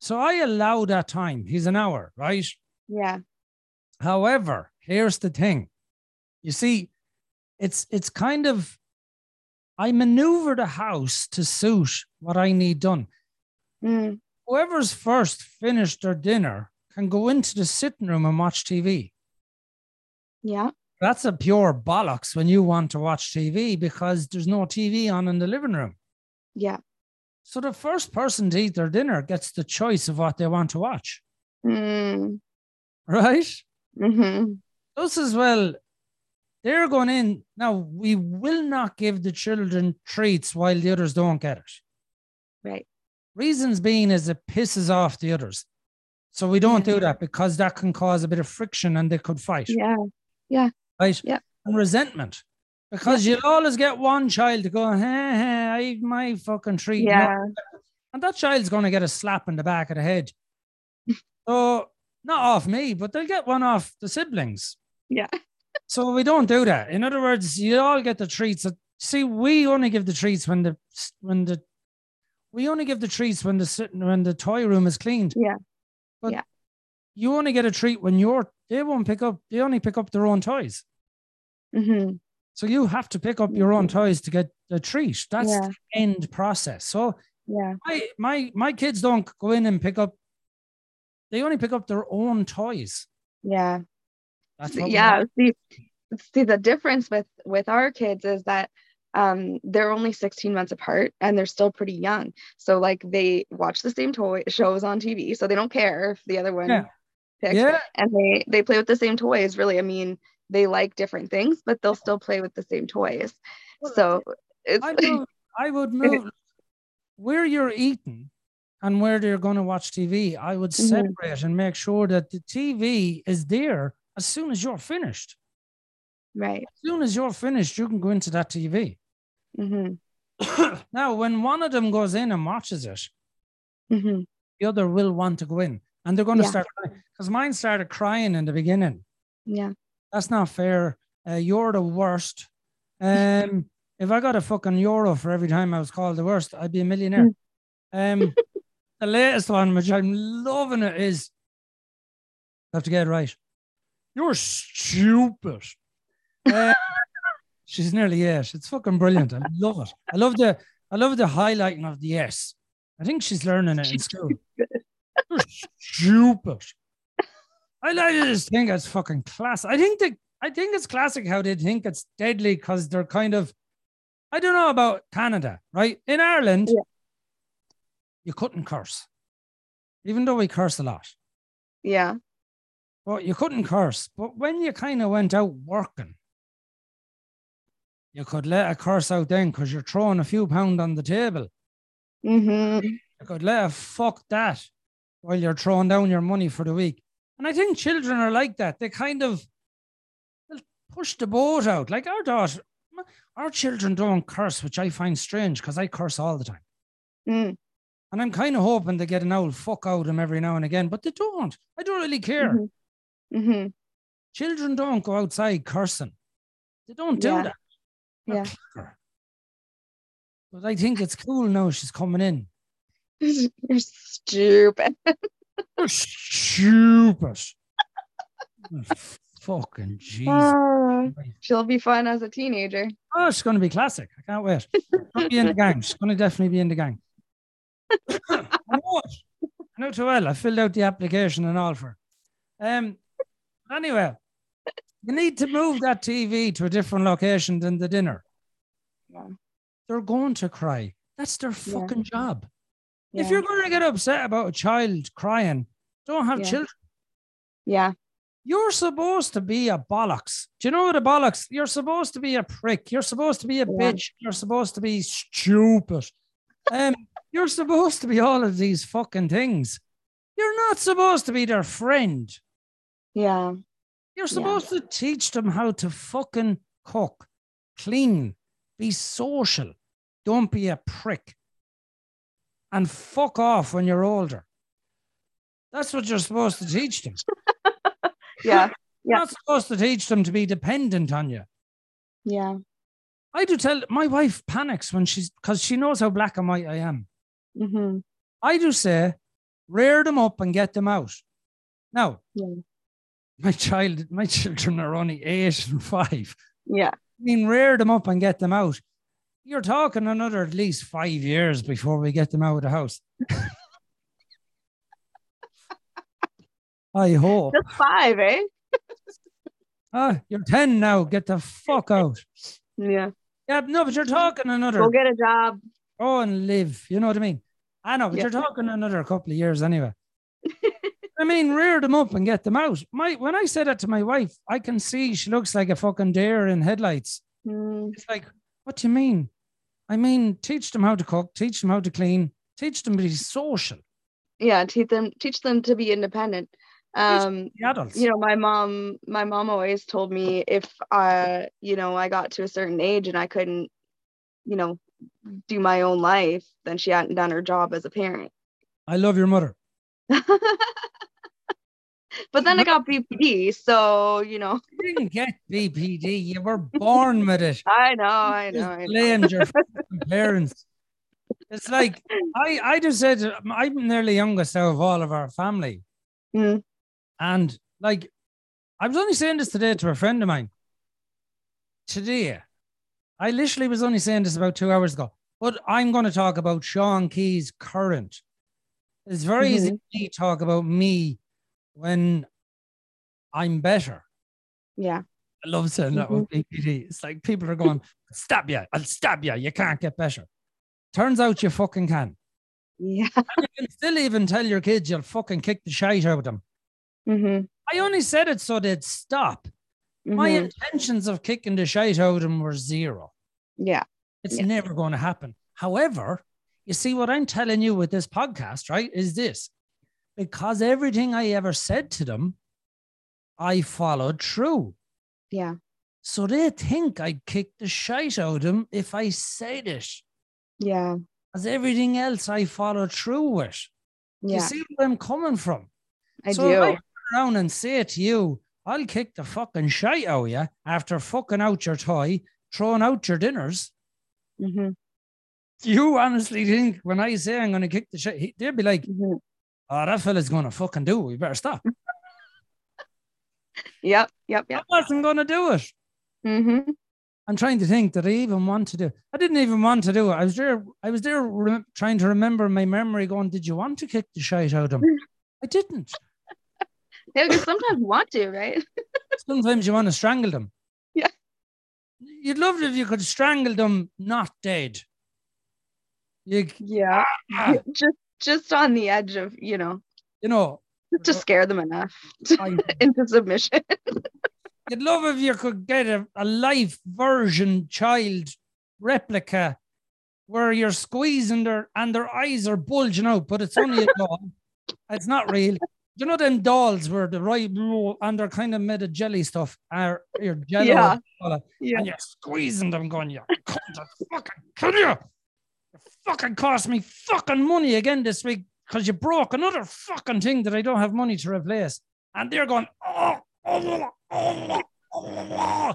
So I allow that time. He's an hour, right? yeah. However, here's the thing. You see, it's it's kind of I maneuver the house to suit what I need done. Mm, whoever's first finished their dinner can go into the sitting room and watch TV. yeah. That's a pure bollocks when you want to watch TV because there's no TV on in the living room. Yeah. So the first person to eat their dinner gets the choice of what they want to watch, Right? Mm, right? hmm Us as well, they're going in. Now, we will not give the children treats while the others don't get it. Right. Reasons being is it pisses off the others. So we don't Yeah. do that because that can cause a bit of friction and they could fight. Yeah. Yeah. Right? Yeah. And resentment. Because you'll always get one child to go, hey, hey, I eat my fucking treat. Yeah. And that child's going to get a slap in the back of the head. (laughs) so, not off me, but they'll get one off the siblings. Yeah. So, we don't do that. In other words, you all get the treats. See, we only give the treats when the, when the, we only give the treats when the when the toy room is cleaned. Yeah. But Yeah. you only get a treat when you're they won't pick up they only pick up their own toys. hmm So you have to pick up your own toys to get the treat. That's Yeah. the end process. So Yeah. my my my kids don't go in and pick up. They only pick up their own toys. Yeah. Yeah see see the difference with with our kids is that um they're only 16 months apart and they're still pretty young so like they watch the same toy shows on tv so they don't care if the other one Yeah. picks Yeah, and they they play with the same toys really i mean they like different things but they'll still play with the same toys so it's I would, I would (laughs) move where you're eating and where they're going to watch TV. I would Mhm. separate and make sure that the TV is there as soon as you're finished. right As soon as you're finished, you can go into that TV. hmm (coughs) now, when one of them goes in and watches it, hmm the other will want to go in and they're going to Yeah. start crying because mine started crying in the beginning. yeah That's not fair. Uh, you're the worst. Um, if I got a fucking euro for every time I was called the worst, I'd be a millionaire. Um, (laughs) the latest one, which I'm loving it, is I have to get it right. You're stupid. (laughs) Uh, she's nearly yes. It's fucking brilliant. I love it. I love the I love the highlighting of the S. I think she's learning it in school. You're stupid. I like this thing. it's fucking class. I think that I think it's classic how they think it's deadly because they're kind of I don't know about Canada, right? In Ireland, Yeah. you couldn't curse. Even though we curse a lot. yeah But you couldn't curse. But when you kind of went out working, you could let a curse out then because you're throwing a few pound on the table. hmm You could let a fuck that while you're throwing down your money for the week. And I think children are like that. They kind of they'll push the boat out. Like our daughter, our children don't curse, which I find strange because I curse all the time. mm. And I'm kind of hoping to get an old fuck out of them every now and again, but they don't. I don't really care. Mm-hmm. Hmm Children don't go outside cursing. They don't do Yeah. that. They're Yeah. clever. But I think it's cool now she's coming in. (laughs) You're stupid. You're stupid. Fucking Jesus. Ah, she'll be fun as a teenager. Oh, she's going to be classic. I can't wait. She'll be in the gang. She's going to definitely be in the gang. (coughs) I know it. I know too well. I filled out the application and all for her. Um, anyway, you need to move that TV to a different location than the dinner. Yeah. They're going to cry. That's their Yeah. fucking job. Yeah. If you're going to get upset about a child crying, don't have Yeah. children. yeah. You're supposed to be a bollocks. Do you know what a bollocks? You're supposed to be a prick. You're supposed to be a Yeah. bitch. You're supposed to be stupid. Um, (laughs) you're supposed to be all of these fucking things. You're not supposed to be their friend. Yeah. You're supposed to teach them how to fucking cook, clean, be social. Don't be a prick. And fuck off when you're older. That's what you're supposed to teach them. (laughs) Yeah. You're Yeah. not supposed to teach them to be dependent on you. Yeah. I do tell my wife panics when she's because she knows how black and white I am. hmm I do say, rear them up and get them out. Now, Yeah. My child, my children are only eight and five. Yeah. I mean, rear them up and get them out. You're talking another at least five years before we get them out of the house. I hope. Just five, eh? Ah, you're 10 now. Get the fuck (laughs) out. Yeah. Yeah, no, but you're talking another. Go get a job. go and live. You know what I mean? I know, but Yeah. you're talking another couple of years anyway. (laughs) I mean, rear them up and get them out. My when I said that to my wife, I can see she looks like a fucking deer in headlights. Mm, It's like, what do you mean? I mean, teach them how to cook, teach them how to clean, teach them to be social. yeah. Teach them. Teach them to be independent. Um. Adults. you know my mom my mom always told me if uh you know i got to a certain age and i couldn't you know do my own life then she hadn't done her job as a parent I love your mother. (laughs) but then i got bpd so you know You didn't get BPD. You were born with it. (laughs) i know i know, I blamed your (laughs) parents. It's like I, I just said I'm nearly youngest out of all of our family. Mm. And like I was only saying this today to a friend of mine. Today, I literally was only saying this about two hours ago. But I'm going to talk about Sean Key's current. It's very easy Mhm. for me to talk about me when I'm better. yeah I love saying that with BPD. It's like people are going, stab you, I'll stab you. You can't get better. Turns out you fucking can. yeah You can still even tell your kids you'll fucking kick the shite out of them. Mm-hmm. I only said it so they'd stop. My hmm intentions of kicking the shite out of them were zero. yeah It's Yeah. never going to happen. However, you see, what I'm telling you with this podcast, right, is this because everything I ever said to them, I followed through. yeah So they think I'd kick the shite out of them if I said it. yeah As everything else I followed through with. Yeah. You see where I'm coming from? i so do if I turn around and say it to you, I'll kick the fucking shite out of you after fucking out your toy, throwing out your dinners. Mm-hmm. Do you honestly think when I say I'm going to kick the shit, they'd be like, hmm oh, that fella's to fucking do it. We better stop. (laughs) yep yep yep I wasn't to do it. hmm I'm trying to think that I even want to do. it. I didn't even want to do it. I was there. I was there re- trying to remember my memory. Going, did you want to kick the shite out of him? I didn't. (laughs) yeah because sometimes you want to right (laughs) Sometimes you want to strangle them. Yeah. You'd love it if you could strangle them not dead. You, yeah ah, just just on the edge of you know you know, to uh, scare them enough (laughs) I, into submission you'd love if you could get a, a life version child replica where you're squeezing their and their eyes are bulging out, but it's only a (laughs) doll. It's not real. You know them dolls where the right rule and they're kind of made of jelly stuff or your jello Yeah. and yeah you're squeezing them going, you cunt, fucking kill you. You fucking cost me fucking money again this week because you broke another fucking thing that I don't have money to replace. And they're going, oh, oh, oh, oh. oh.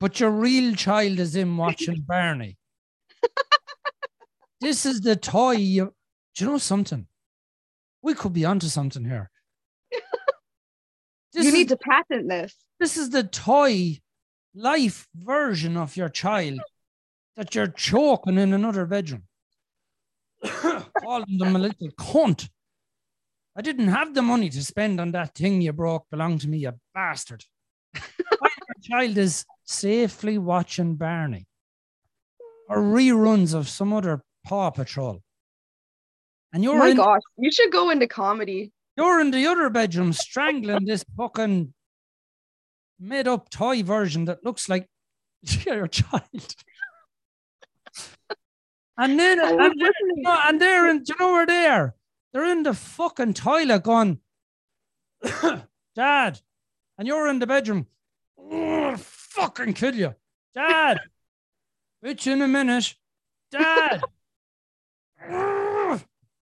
But your real child is in watching (laughs) Barney. this is the toy. You, do you know something? We could be onto something here. You need is, to patent this. This is the toy life version of your child that you're choking in another bedroom. (coughs) Calling them a little cunt. I didn't have the money to spend on that thing you broke belonged to me, you bastard. (laughs) your child is safely watching Barney or reruns of some other Paw Patrol. And you're oh my in, gosh, you should go into comedy. You're in the other bedroom strangling this fucking made up toy version that looks like (laughs) your child. And then oh. and, and, and they're in, do you know where they are? They're in the fucking toilet going, (coughs) Dad, and you're in the bedroom. Oh, fucking kill you. Dad, (laughs) bitch in a minute. Dad.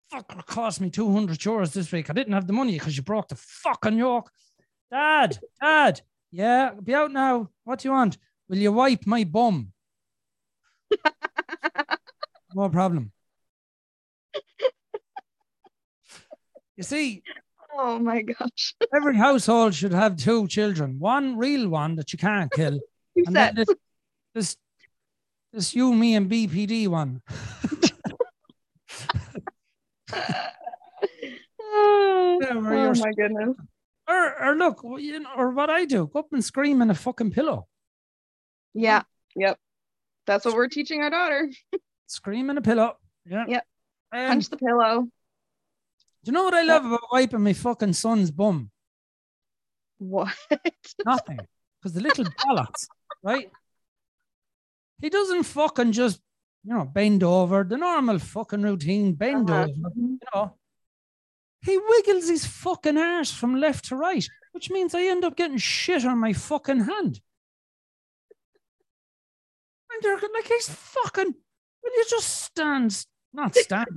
fuck, it cost me 200 euros this week. I didn't have the money because you broke the fucking yoke. Dad, Dad, yeah, be out now. What do you want? Will you wipe my bum? (laughs) no problem. You see, oh my gosh. every household should have two children. One real one that you can't (laughs) kill. and then this, this, this you, me, and BPD one. (laughs) oh, oh my goodness. Or, or look, you know, or what I do, go up and scream in a fucking pillow. Yeah. Yep. That's what we're teaching our daughter. (laughs) scream in a pillow. Yeah. Yep. Um, Punch the pillow. Do you know what I love about wiping my fucking son's bum? What? Nothing. Because the little bollocks, right? He doesn't fucking just, you know, bend over, the normal fucking routine, bend uh-huh. over, you know. He wiggles his fucking arse from left to right, which means I end up getting shit on my fucking hand. And they're like, he's fucking, will you just stand, not (laughs) stand,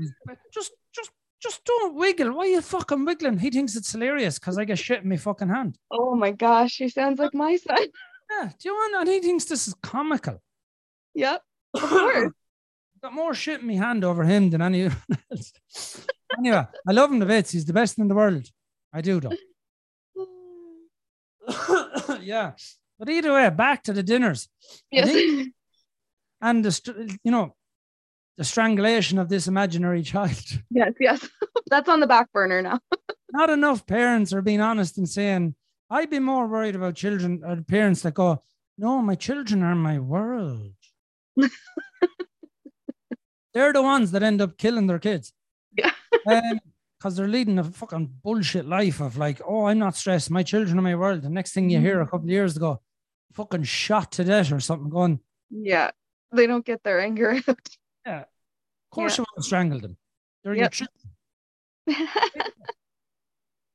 just, just, just don't wiggle. Why are you fucking wiggling? He thinks it's hilarious because I get shit in my fucking hand. Oh my gosh, he sounds like my son. (laughs) Yeah, do you want? And he thinks this is comical. Yep, (coughs) of course. Got more shit in my hand over him than anyone (laughs) else anyway, I love him the bits. He's the best in the world. I do though. (coughs) yeah. But either way, back to the dinners. Yes. (coughs) and the you know the strangulation of this imaginary child. (laughs) Yes, yes. (laughs) That's on the back burner now. (laughs) Not enough parents are being honest and saying, I'd be more worried about children or parents that go, No, my children are my world. They're the ones that end up killing their kids. Yeah. um, because they're leading a fucking bullshit life of like, oh, I'm not stressed. My children are my world. The next thing you hear a couple of years ago, fucking shot to death or something going. Yeah. They don't get their anger out. Yeah. Of course yeah. you want to strangle them. They're yep. your children.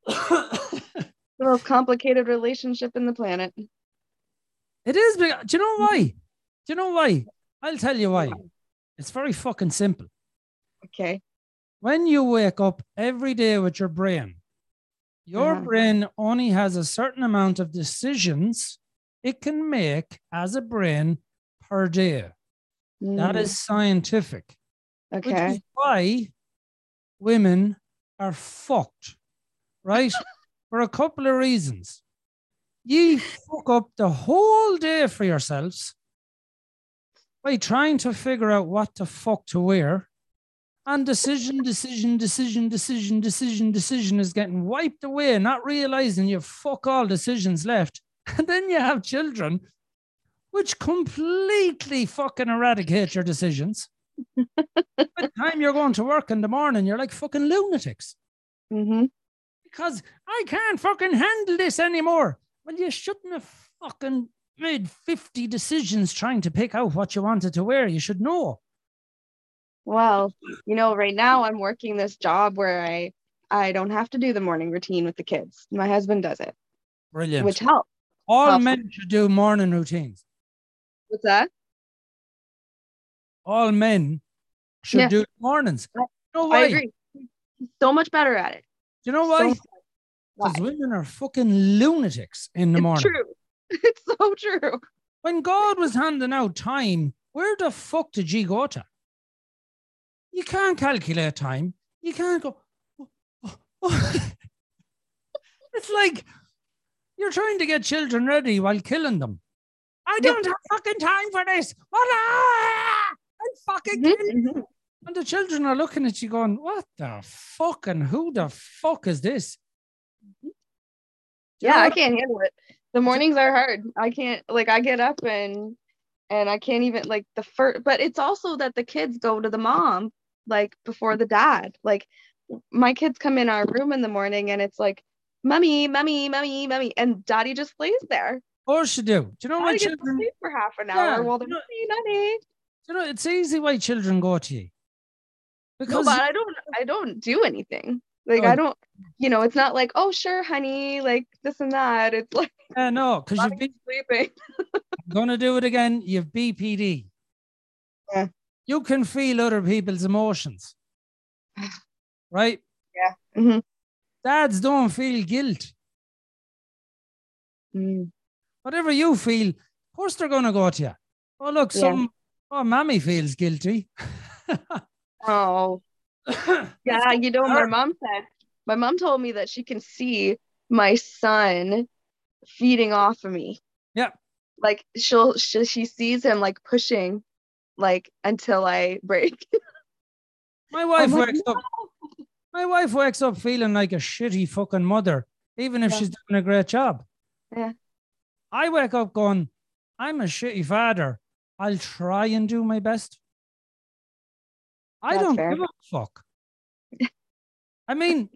(laughs) the most complicated relationship in the planet. It is. Do you know why? Do you know why? I'll tell you why. It's very fucking simple. Okay when you wake up every day with your brain, your uh-huh. brain only has a certain amount of decisions it can make as a brain per day. Mm. That is scientific. Okay. Which is why women are fucked, right? (laughs) for a couple of reasons. You fuck up the whole day for yourselves by trying to figure out what the fuck to wear and decision, decision, decision, decision, decision, decision is getting wiped away, not realizing you fuck all decisions left. (laughs) And then you have children, which completely fucking eradicate your decisions. (laughs) By the time you're going to work in the morning, you're like fucking lunatics. Mm-hmm. Because I can't fucking handle this anymore. Well, you shouldn't have fucking made 50 decisions trying to pick out what you wanted to wear. You should know. Well, you know, right now I'm working this job where I I don't have to do the morning routine with the kids. My husband does it. Brilliant. Which helps. All helps. men should do morning routines. What's that? All men should Yeah. do mornings. I- You know why? I agree. He's so much better at it. Do you know So why? much better. Why? Because women are fucking lunatics in the It's morning. true. (laughs) It's so true. When God was handing out time, where the fuck did you go to? You can't calculate time. You can't go. "Oh, oh, oh." it's like you're trying to get children ready while killing them. I don't have fucking time for this. What? Ah! I'm fucking Mhm, mhm. And the children are looking at you going, What the fuck? And who the fuck is this? Yeah, I can't handle it. The mornings are hard. I can't like I get up and and I can't even like the first but it's also that the kids go to the mom like before the dad. Like my kids come in our room in the morning and it's like mummy, mummy, mummy, mummy and daddy just lays there. Of course you do. Do you know why Daddy gets to children? sleep for half an Yeah, hour while they're you know- mummy. You know, it's easy why children go to you. No, Because but I don't I don't do anything. Like Oh. I don't you know, it's not like, oh sure, honey, like this and that. It's like uh, no, (laughs) because you've been sleeping. (laughs) to do it again. You've BPD. Yeah. You can feel other people's emotions, (sighs) right? Yeah. Mm-hmm. Dads don't feel guilt. Mm. Whatever you feel, of course they're going to go to you. Oh, look, Yeah. some, oh, mommy feels guilty. (laughs) Oh. Yeah, you know, my mom said, my mom told me that she can see my son feeding off of me. Yeah. Like she'll, she, she sees him like pushing, like until I break. (laughs) My wife like, wakes up. My wife wakes up feeling like a shitty fucking mother, even if Yeah. she's doing a great job. Yeah. I wake up going, I'm a shitty father. I'll try and do my best. I That's don't fair. give a fuck. I mean,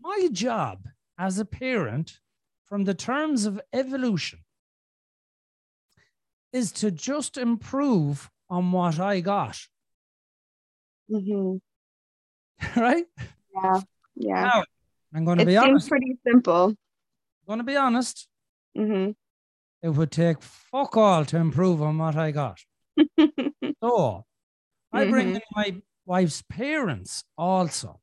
my job as a parent, from the terms of evolution, is to just improve on what I got, hmm (laughs) right? Yeah. Yeah. Now, I'm going to It be seems honest. pretty simple. I'm going to be honest. hmm It would take fuck all to improve on what I got. (laughs) So I bring Mhm. in my wife's parents also.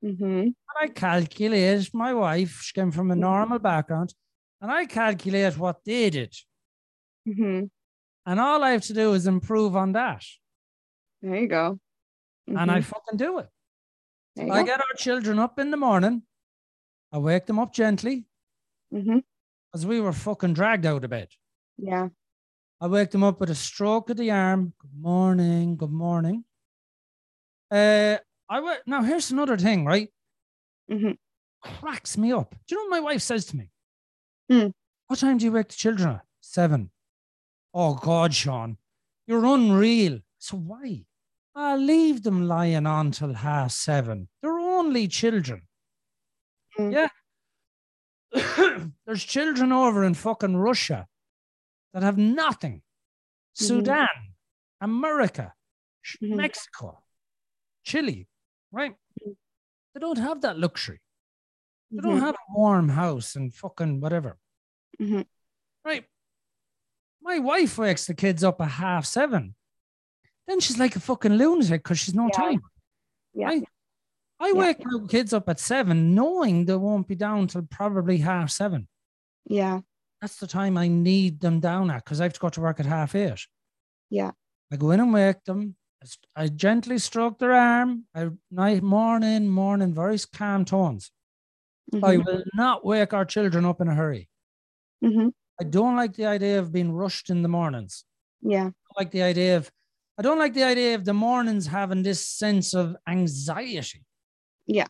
hmm And I calculate my wife, she came from a Mhm. normal background, and I calculate what they did. hmm And all I have to do is improve on that. There you go. And I Mhm. fucking do it. I go. get our children up in the morning. I wake them up gently hmm because we were fucking dragged out of bed. Yeah. I wake them up with a stroke of the arm. Good morning. Good morning. Uh, I wa- now here's another thing, right? Mm-hmm. Cracks me up. Do you know what my wife says to me? Hmm. What time do you wake the children at? Seven. Oh God, Sean, you're unreal. So why? I'll leave them lying on till half seven. They're only children. Hmm. Yeah. (coughs) There's children over in fucking Russia that have nothing. Mhm. Sudan, America, Mhm. Mexico, Chile, right? Mhm. They don't have that luxury. They don't have a warm house and fucking whatever, Mhm. right? My wife wakes the kids up at half seven. Then she's like a fucking lunatic because she's no Yeah. time. Yeah. Right? I Yeah. wake my kids up at seven, knowing they won't be down till probably half seven. Yeah. That's the time I need them down at because I have got to work at half eight. Yeah. I go in and wake them. I gently stroke their arm. I night morning, morning, very calm tones. I Mhm. will not wake our children up in a hurry. Mhm. I don't like the idea of being rushed in the mornings. Yeah. I like the idea of I don't like the idea of the mornings having this sense of anxiety. Yeah.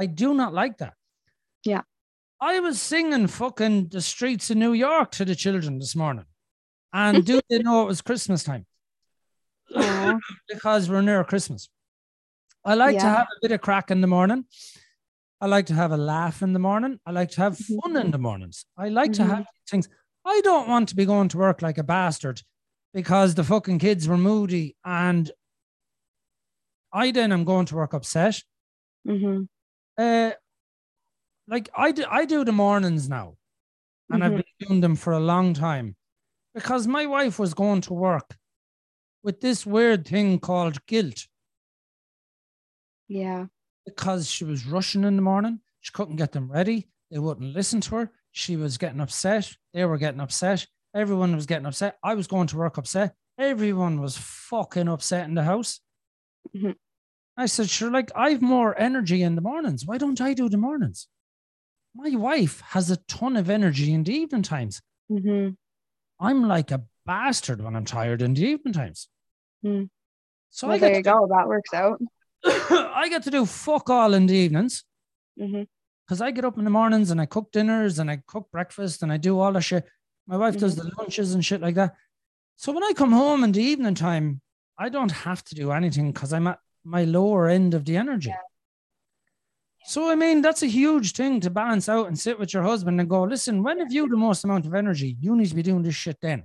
I do not like that. Yeah. I was singing fucking the streets of New York to the children this morning. And (laughs) do they know it was Christmas time? (laughs) Because we're near Christmas. I like to have a bit of crack in the morning. I like to have a laugh in the morning. I like to have Mhm. fun in the mornings. I like to Mhm. have things. I don't want to be going to work like a bastard because the fucking kids were moody and I then am going to work upset. Mhm. Uh, like I do, I do the mornings now, and I've Mhm. been doing them for a long time because my wife was going to work with this weird thing called guilt. Yeah. because she was rushing in the morning. She couldn't get them ready. They wouldn't listen to her. She was getting upset. They were getting upset. Everyone was getting upset. I was going to work upset. Everyone was fucking upset in the house. Mhm. I said, sure, like I've more energy in the mornings. Why don't I do the mornings? My wife has a ton of energy in the evening times. hmm I'm like a bastard when I'm tired in the evening times. Hmm. So Well, I there get you go. That works out. (coughs) I get to do fuck all in the evenings because I get up in the mornings and I cook dinners and I cook breakfast and I do all the shit. My wife does Mm-hmm. the lunches and shit like that. So when I come home in the evening time, I don't have to do anything because I'm at my lower end of the energy. So I mean, that's a huge thing to balance out and sit with your husband and go, listen, when have you the most amount of energy? You need to be doing this shit then.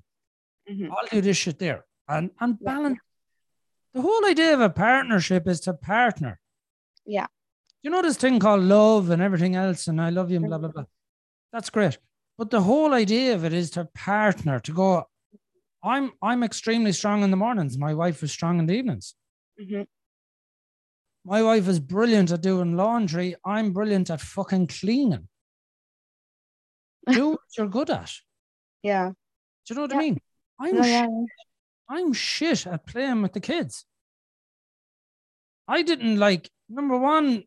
hmm I'll do this shit there. And and Yeah. balance. The whole idea of a partnership is to partner. Yeah. You know this thing called love and everything else, and I love you and blah blah blah. That's great. But the whole idea of it is to partner, to go, I'm I'm extremely strong in the mornings. My wife is strong in the evenings. hmm My wife is brilliant at doing laundry. I'm brilliant at fucking cleaning. (laughs) Do what you're good at. Yeah. Do you know what Yeah. I mean? I'm No, yeah. I'm shit at playing with the kids. I didn't like number one.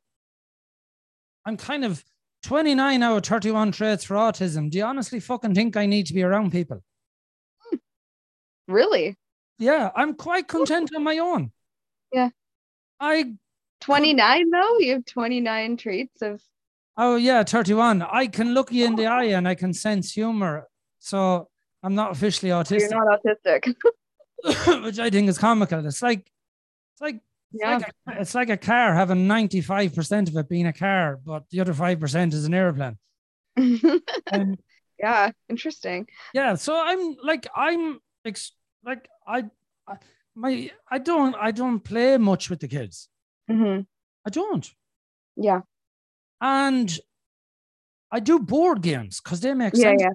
I'm kind of 29 out of 31 traits for autism. Do you honestly fucking think I need to be around people? Really? Yeah, I'm quite content on my own. Yeah. I 29 though? You have 29 traits of oh yeah, 31. I can look you in the eye and I can sense humor. So I'm not officially autistic. you're not autistic. (laughs) which I think is comical. It's like it's like It's yeah. like a, it's like a car having 95% of it being a car, but the other 5% is an airplane. And (laughs) um, yeah. Interesting. yeah, so I'm like, I'm ex- like, I, I, my, I don't, I don't play much with the kids. Hmm I don't. Yeah. And I do board games because they make Yeah. sense. Yeah.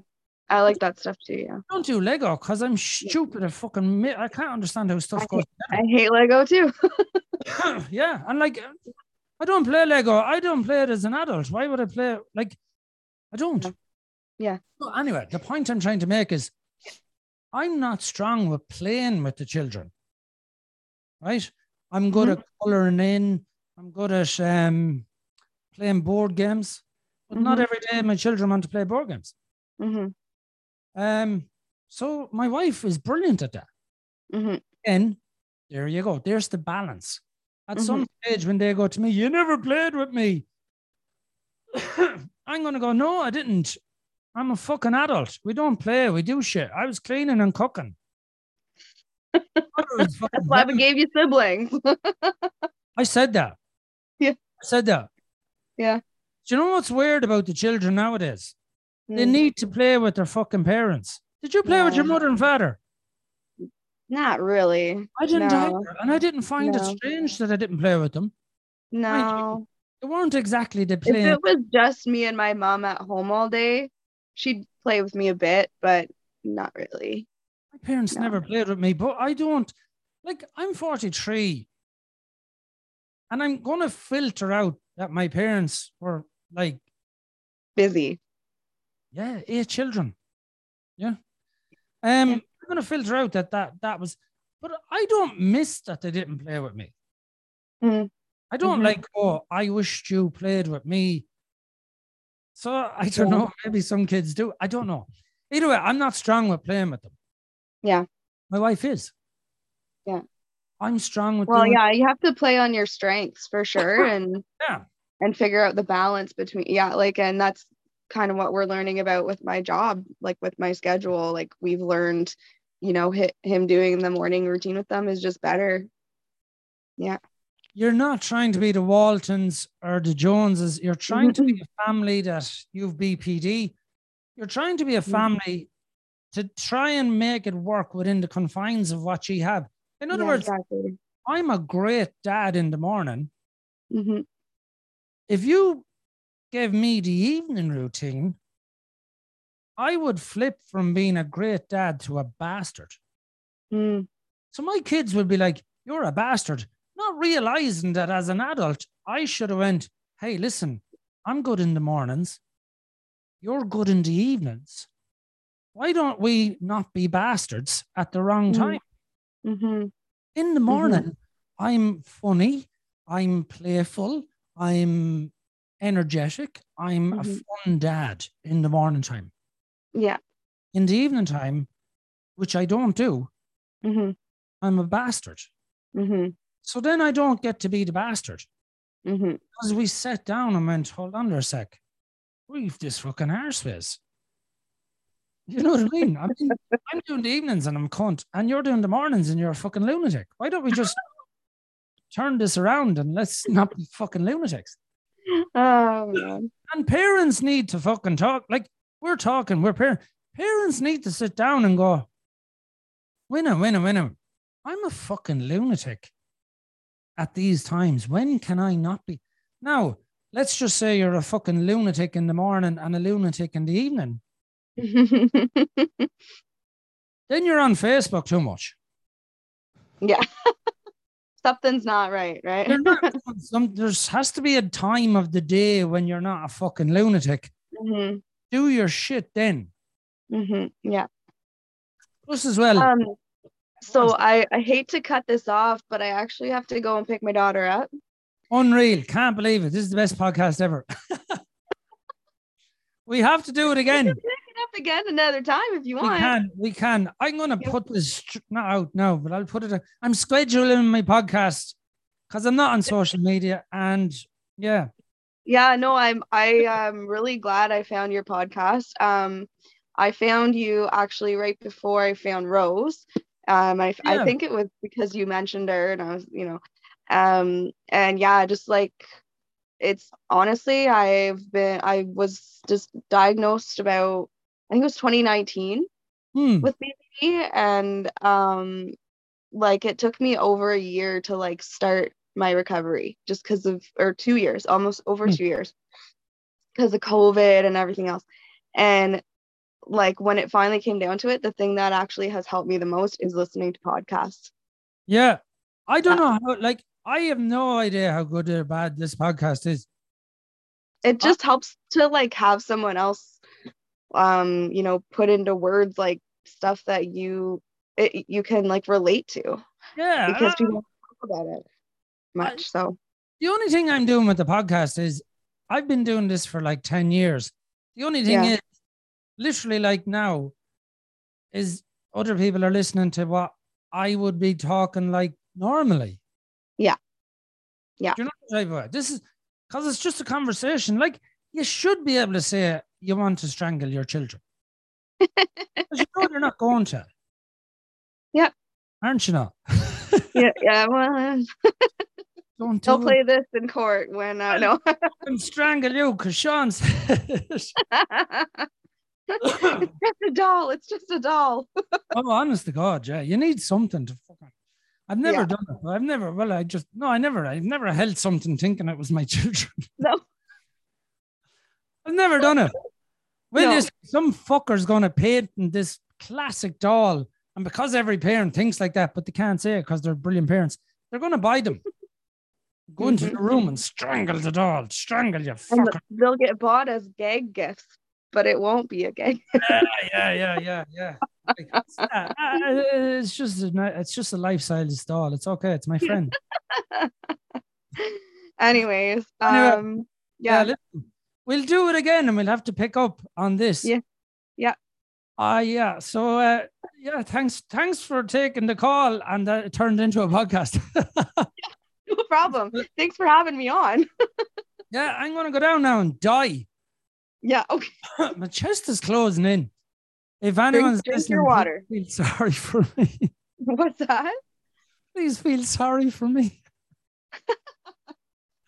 I like that stuff too. Yeah. I don't do Lego because I'm stupid at fucking, I can't understand how stuff I goes I hate Lego too. (laughs) (laughs) yeah. And like, I don't play Lego. I don't play it as an adult. Why would I play? Like, I don't. Yeah. Yeah. Anyway, the point I'm trying to make is I'm not strong with playing with the children. Right? I'm good Mm-hmm. at coloring in. I'm good at um, playing board games. But not Mhm. every day my children want to play board games. hmm Um, so my wife is brilliant at that. hmm And there you go. There's the balance. At Mm-hmm. some stage, when they go to me, you never played with me. (coughs) I'm going to go, no, I didn't. I'm a fucking adult. We don't play. We do shit. I was cleaning and cooking. That's why we gave you siblings. (laughs) I said that. Yeah. I said that. Yeah. Do you know what's weird about the children nowadays? They Mm, need to play with their fucking parents. Did you play with your mother and father? Not really. I didn't No. either. And I didn't find it strange that I didn't play with them. No. They weren't exactly the If it was just me and my mom at home all day, she'd play with me a bit, but not really. Parents No. never played with me, but I don't like I'm 43 and I'm gonna filter out that my parents were like, Busy. yeah, eight children. Yeah. Um, I'm gonna filter out that that that was, but I don't miss that they didn't play with me. Mm. I don't Mhm. like, oh, I wished you played with me. So I don't Yeah. know. Maybe some kids do. I don't know. Either way, I'm not strong with playing with them. Yeah. My wife is. Yeah. I'm strong with Well, yeah, you have to play on your strengths for sure (laughs) and Yeah. and figure out the balance between yeah, like and that's kind of what we're learning about with my job, like with my schedule. Like we've learned, you know, hit him doing the morning routine with them is just better. Yeah. You're not trying to be the Waltons or the Joneses. You're trying to Mm-hmm. be (laughs) a family that you've BPD. You're trying to be a Mhm. family to try and make it work within the confines of what you have. In other Yeah, words, exactly. I'm a great dad in the morning. hmm if you gave me the evening routine, I would flip from being a great dad to a bastard. Mm. So my kids would be like, You're a bastard. not realizing that as an adult, I should have went, hey, listen, I'm good in the mornings. You're good in the evenings. Why don't we not be bastards at the wrong Mm. time? Mm-hmm. In the morning, I'm funny, I'm playful, I'm energetic, I'm a Mhm. fun dad in the morning time. Yeah. In the evening time, which I don't do, Mm-hmm. I'm a bastard. Mm-hmm. So then I don't get to be the bastard. Mm-hmm. Because we sat down and went, hold on there a sec. We've this fucking arseface. (laughs) You know what I mean? I mean, I'm doing the evenings and I'm cunt, and you're doing the mornings and you're a fucking lunatic. Why don't we just turn this around and let's not be fucking lunatics? (laughs) Oh man. And parents need to fucking talk. Like we're talking, we're parents. Parents need to sit down and go, winner, winner, winner. I'm a fucking lunatic at these times. When can I not be? Now, let's just say you're a fucking lunatic in the morning and a lunatic in the evening. (laughs) Then you're on Facebook too much. yeah. (laughs) Something's not right, right? Not, (laughs) some, there has to be a time of the day when you're not a fucking lunatic. hmm Do your shit then. hmm Yeah. Plus, as well, Um. So I I hate to cut this off, but I actually have to go and pick my daughter up. Unreal. Can't believe it. This is the best podcast ever. we have to do it again. Pick it up again another time if you want. We can. We can. I'm going to Yeah. put this not out now, but I'll put it. I'm scheduling my podcast because I'm not on social media. And yeah, Yeah, no, I'm I am really glad I found your podcast. Um, I found you actually right before I found Rose. Um, I Yeah. I think it was because you mentioned her, and I was, you know, um, and yeah, just like it's honestly, I've been I was just diagnosed about I think it was 2019 Hmm. with BPD, and um, like it took me over a year to like start my recovery just because of or two years almost over Hmm. two years because of covid and everything else and like when it finally came down to it the thing that actually has helped me the most is listening to podcasts yeah. I don't Yeah. know how. Like, I have no idea how good or bad this podcast is. it just helps to like have someone else um you know put into words like stuff that you it, you can like relate to Yeah. because people don't talk about it much so the only thing I'm doing with the podcast is I've been doing this for like 10 years. The only thing Yeah. is, literally, like now, is other people are listening to what I would be talking like normally. Yeah. Yeah. Do you know what I'm? This is because it's just a conversation. Like, you should be able to say you want to strangle your children. (laughs) you know they're not going to. Yeah. Aren't you not? (laughs) yeah yeah well (laughs) Don't they'll play this in court when I uh, no and strangle you because Sean said it's just a doll. It's just a doll. Oh, honest to God, yeah. You need something to fucking. I've never Yeah. done it. I've never, well, I just, no, I never, I've never held something thinking it was my children. No. I've never done it. Well, No. some fucker's going to patent this classic doll. And because every parent thinks like that, but they can't say it because they're brilliant parents, they're going to buy them. (laughs) Go into the room and strangle the doll. Strangle you fucker. they'll get bought as gag gifts, but it won't be a gag. yeah, yeah, yeah, yeah, yeah. Like, it's, uh, uh, it's just a, it's just a life-size doll. It's okay. It's my friend. (laughs) Anyways, Anyway, um, Yeah, yeah, listen, we'll do it again, and we'll have to pick up on this. Yeah, yeah. Ah, yeah. So, uh, yeah, thanks, thanks for taking the call, and uh, it turned into a podcast. (laughs) no problem. Thanks for having me on. (laughs) yeah, I'm gonna go down now and die. Yeah, okay. (laughs) My chest is closing in. If anyone's drink listening, your water. feel sorry for me. What's that? Please feel sorry for me.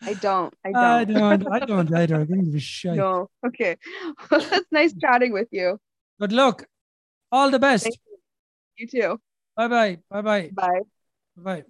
I don't. I don't. I don't. (laughs) I don't either. I think (laughs) it was shite. No. Okay. Well, it's nice chatting with you. But look, all the best. Thank You too. Bye. Bye bye. Bye. Bye bye.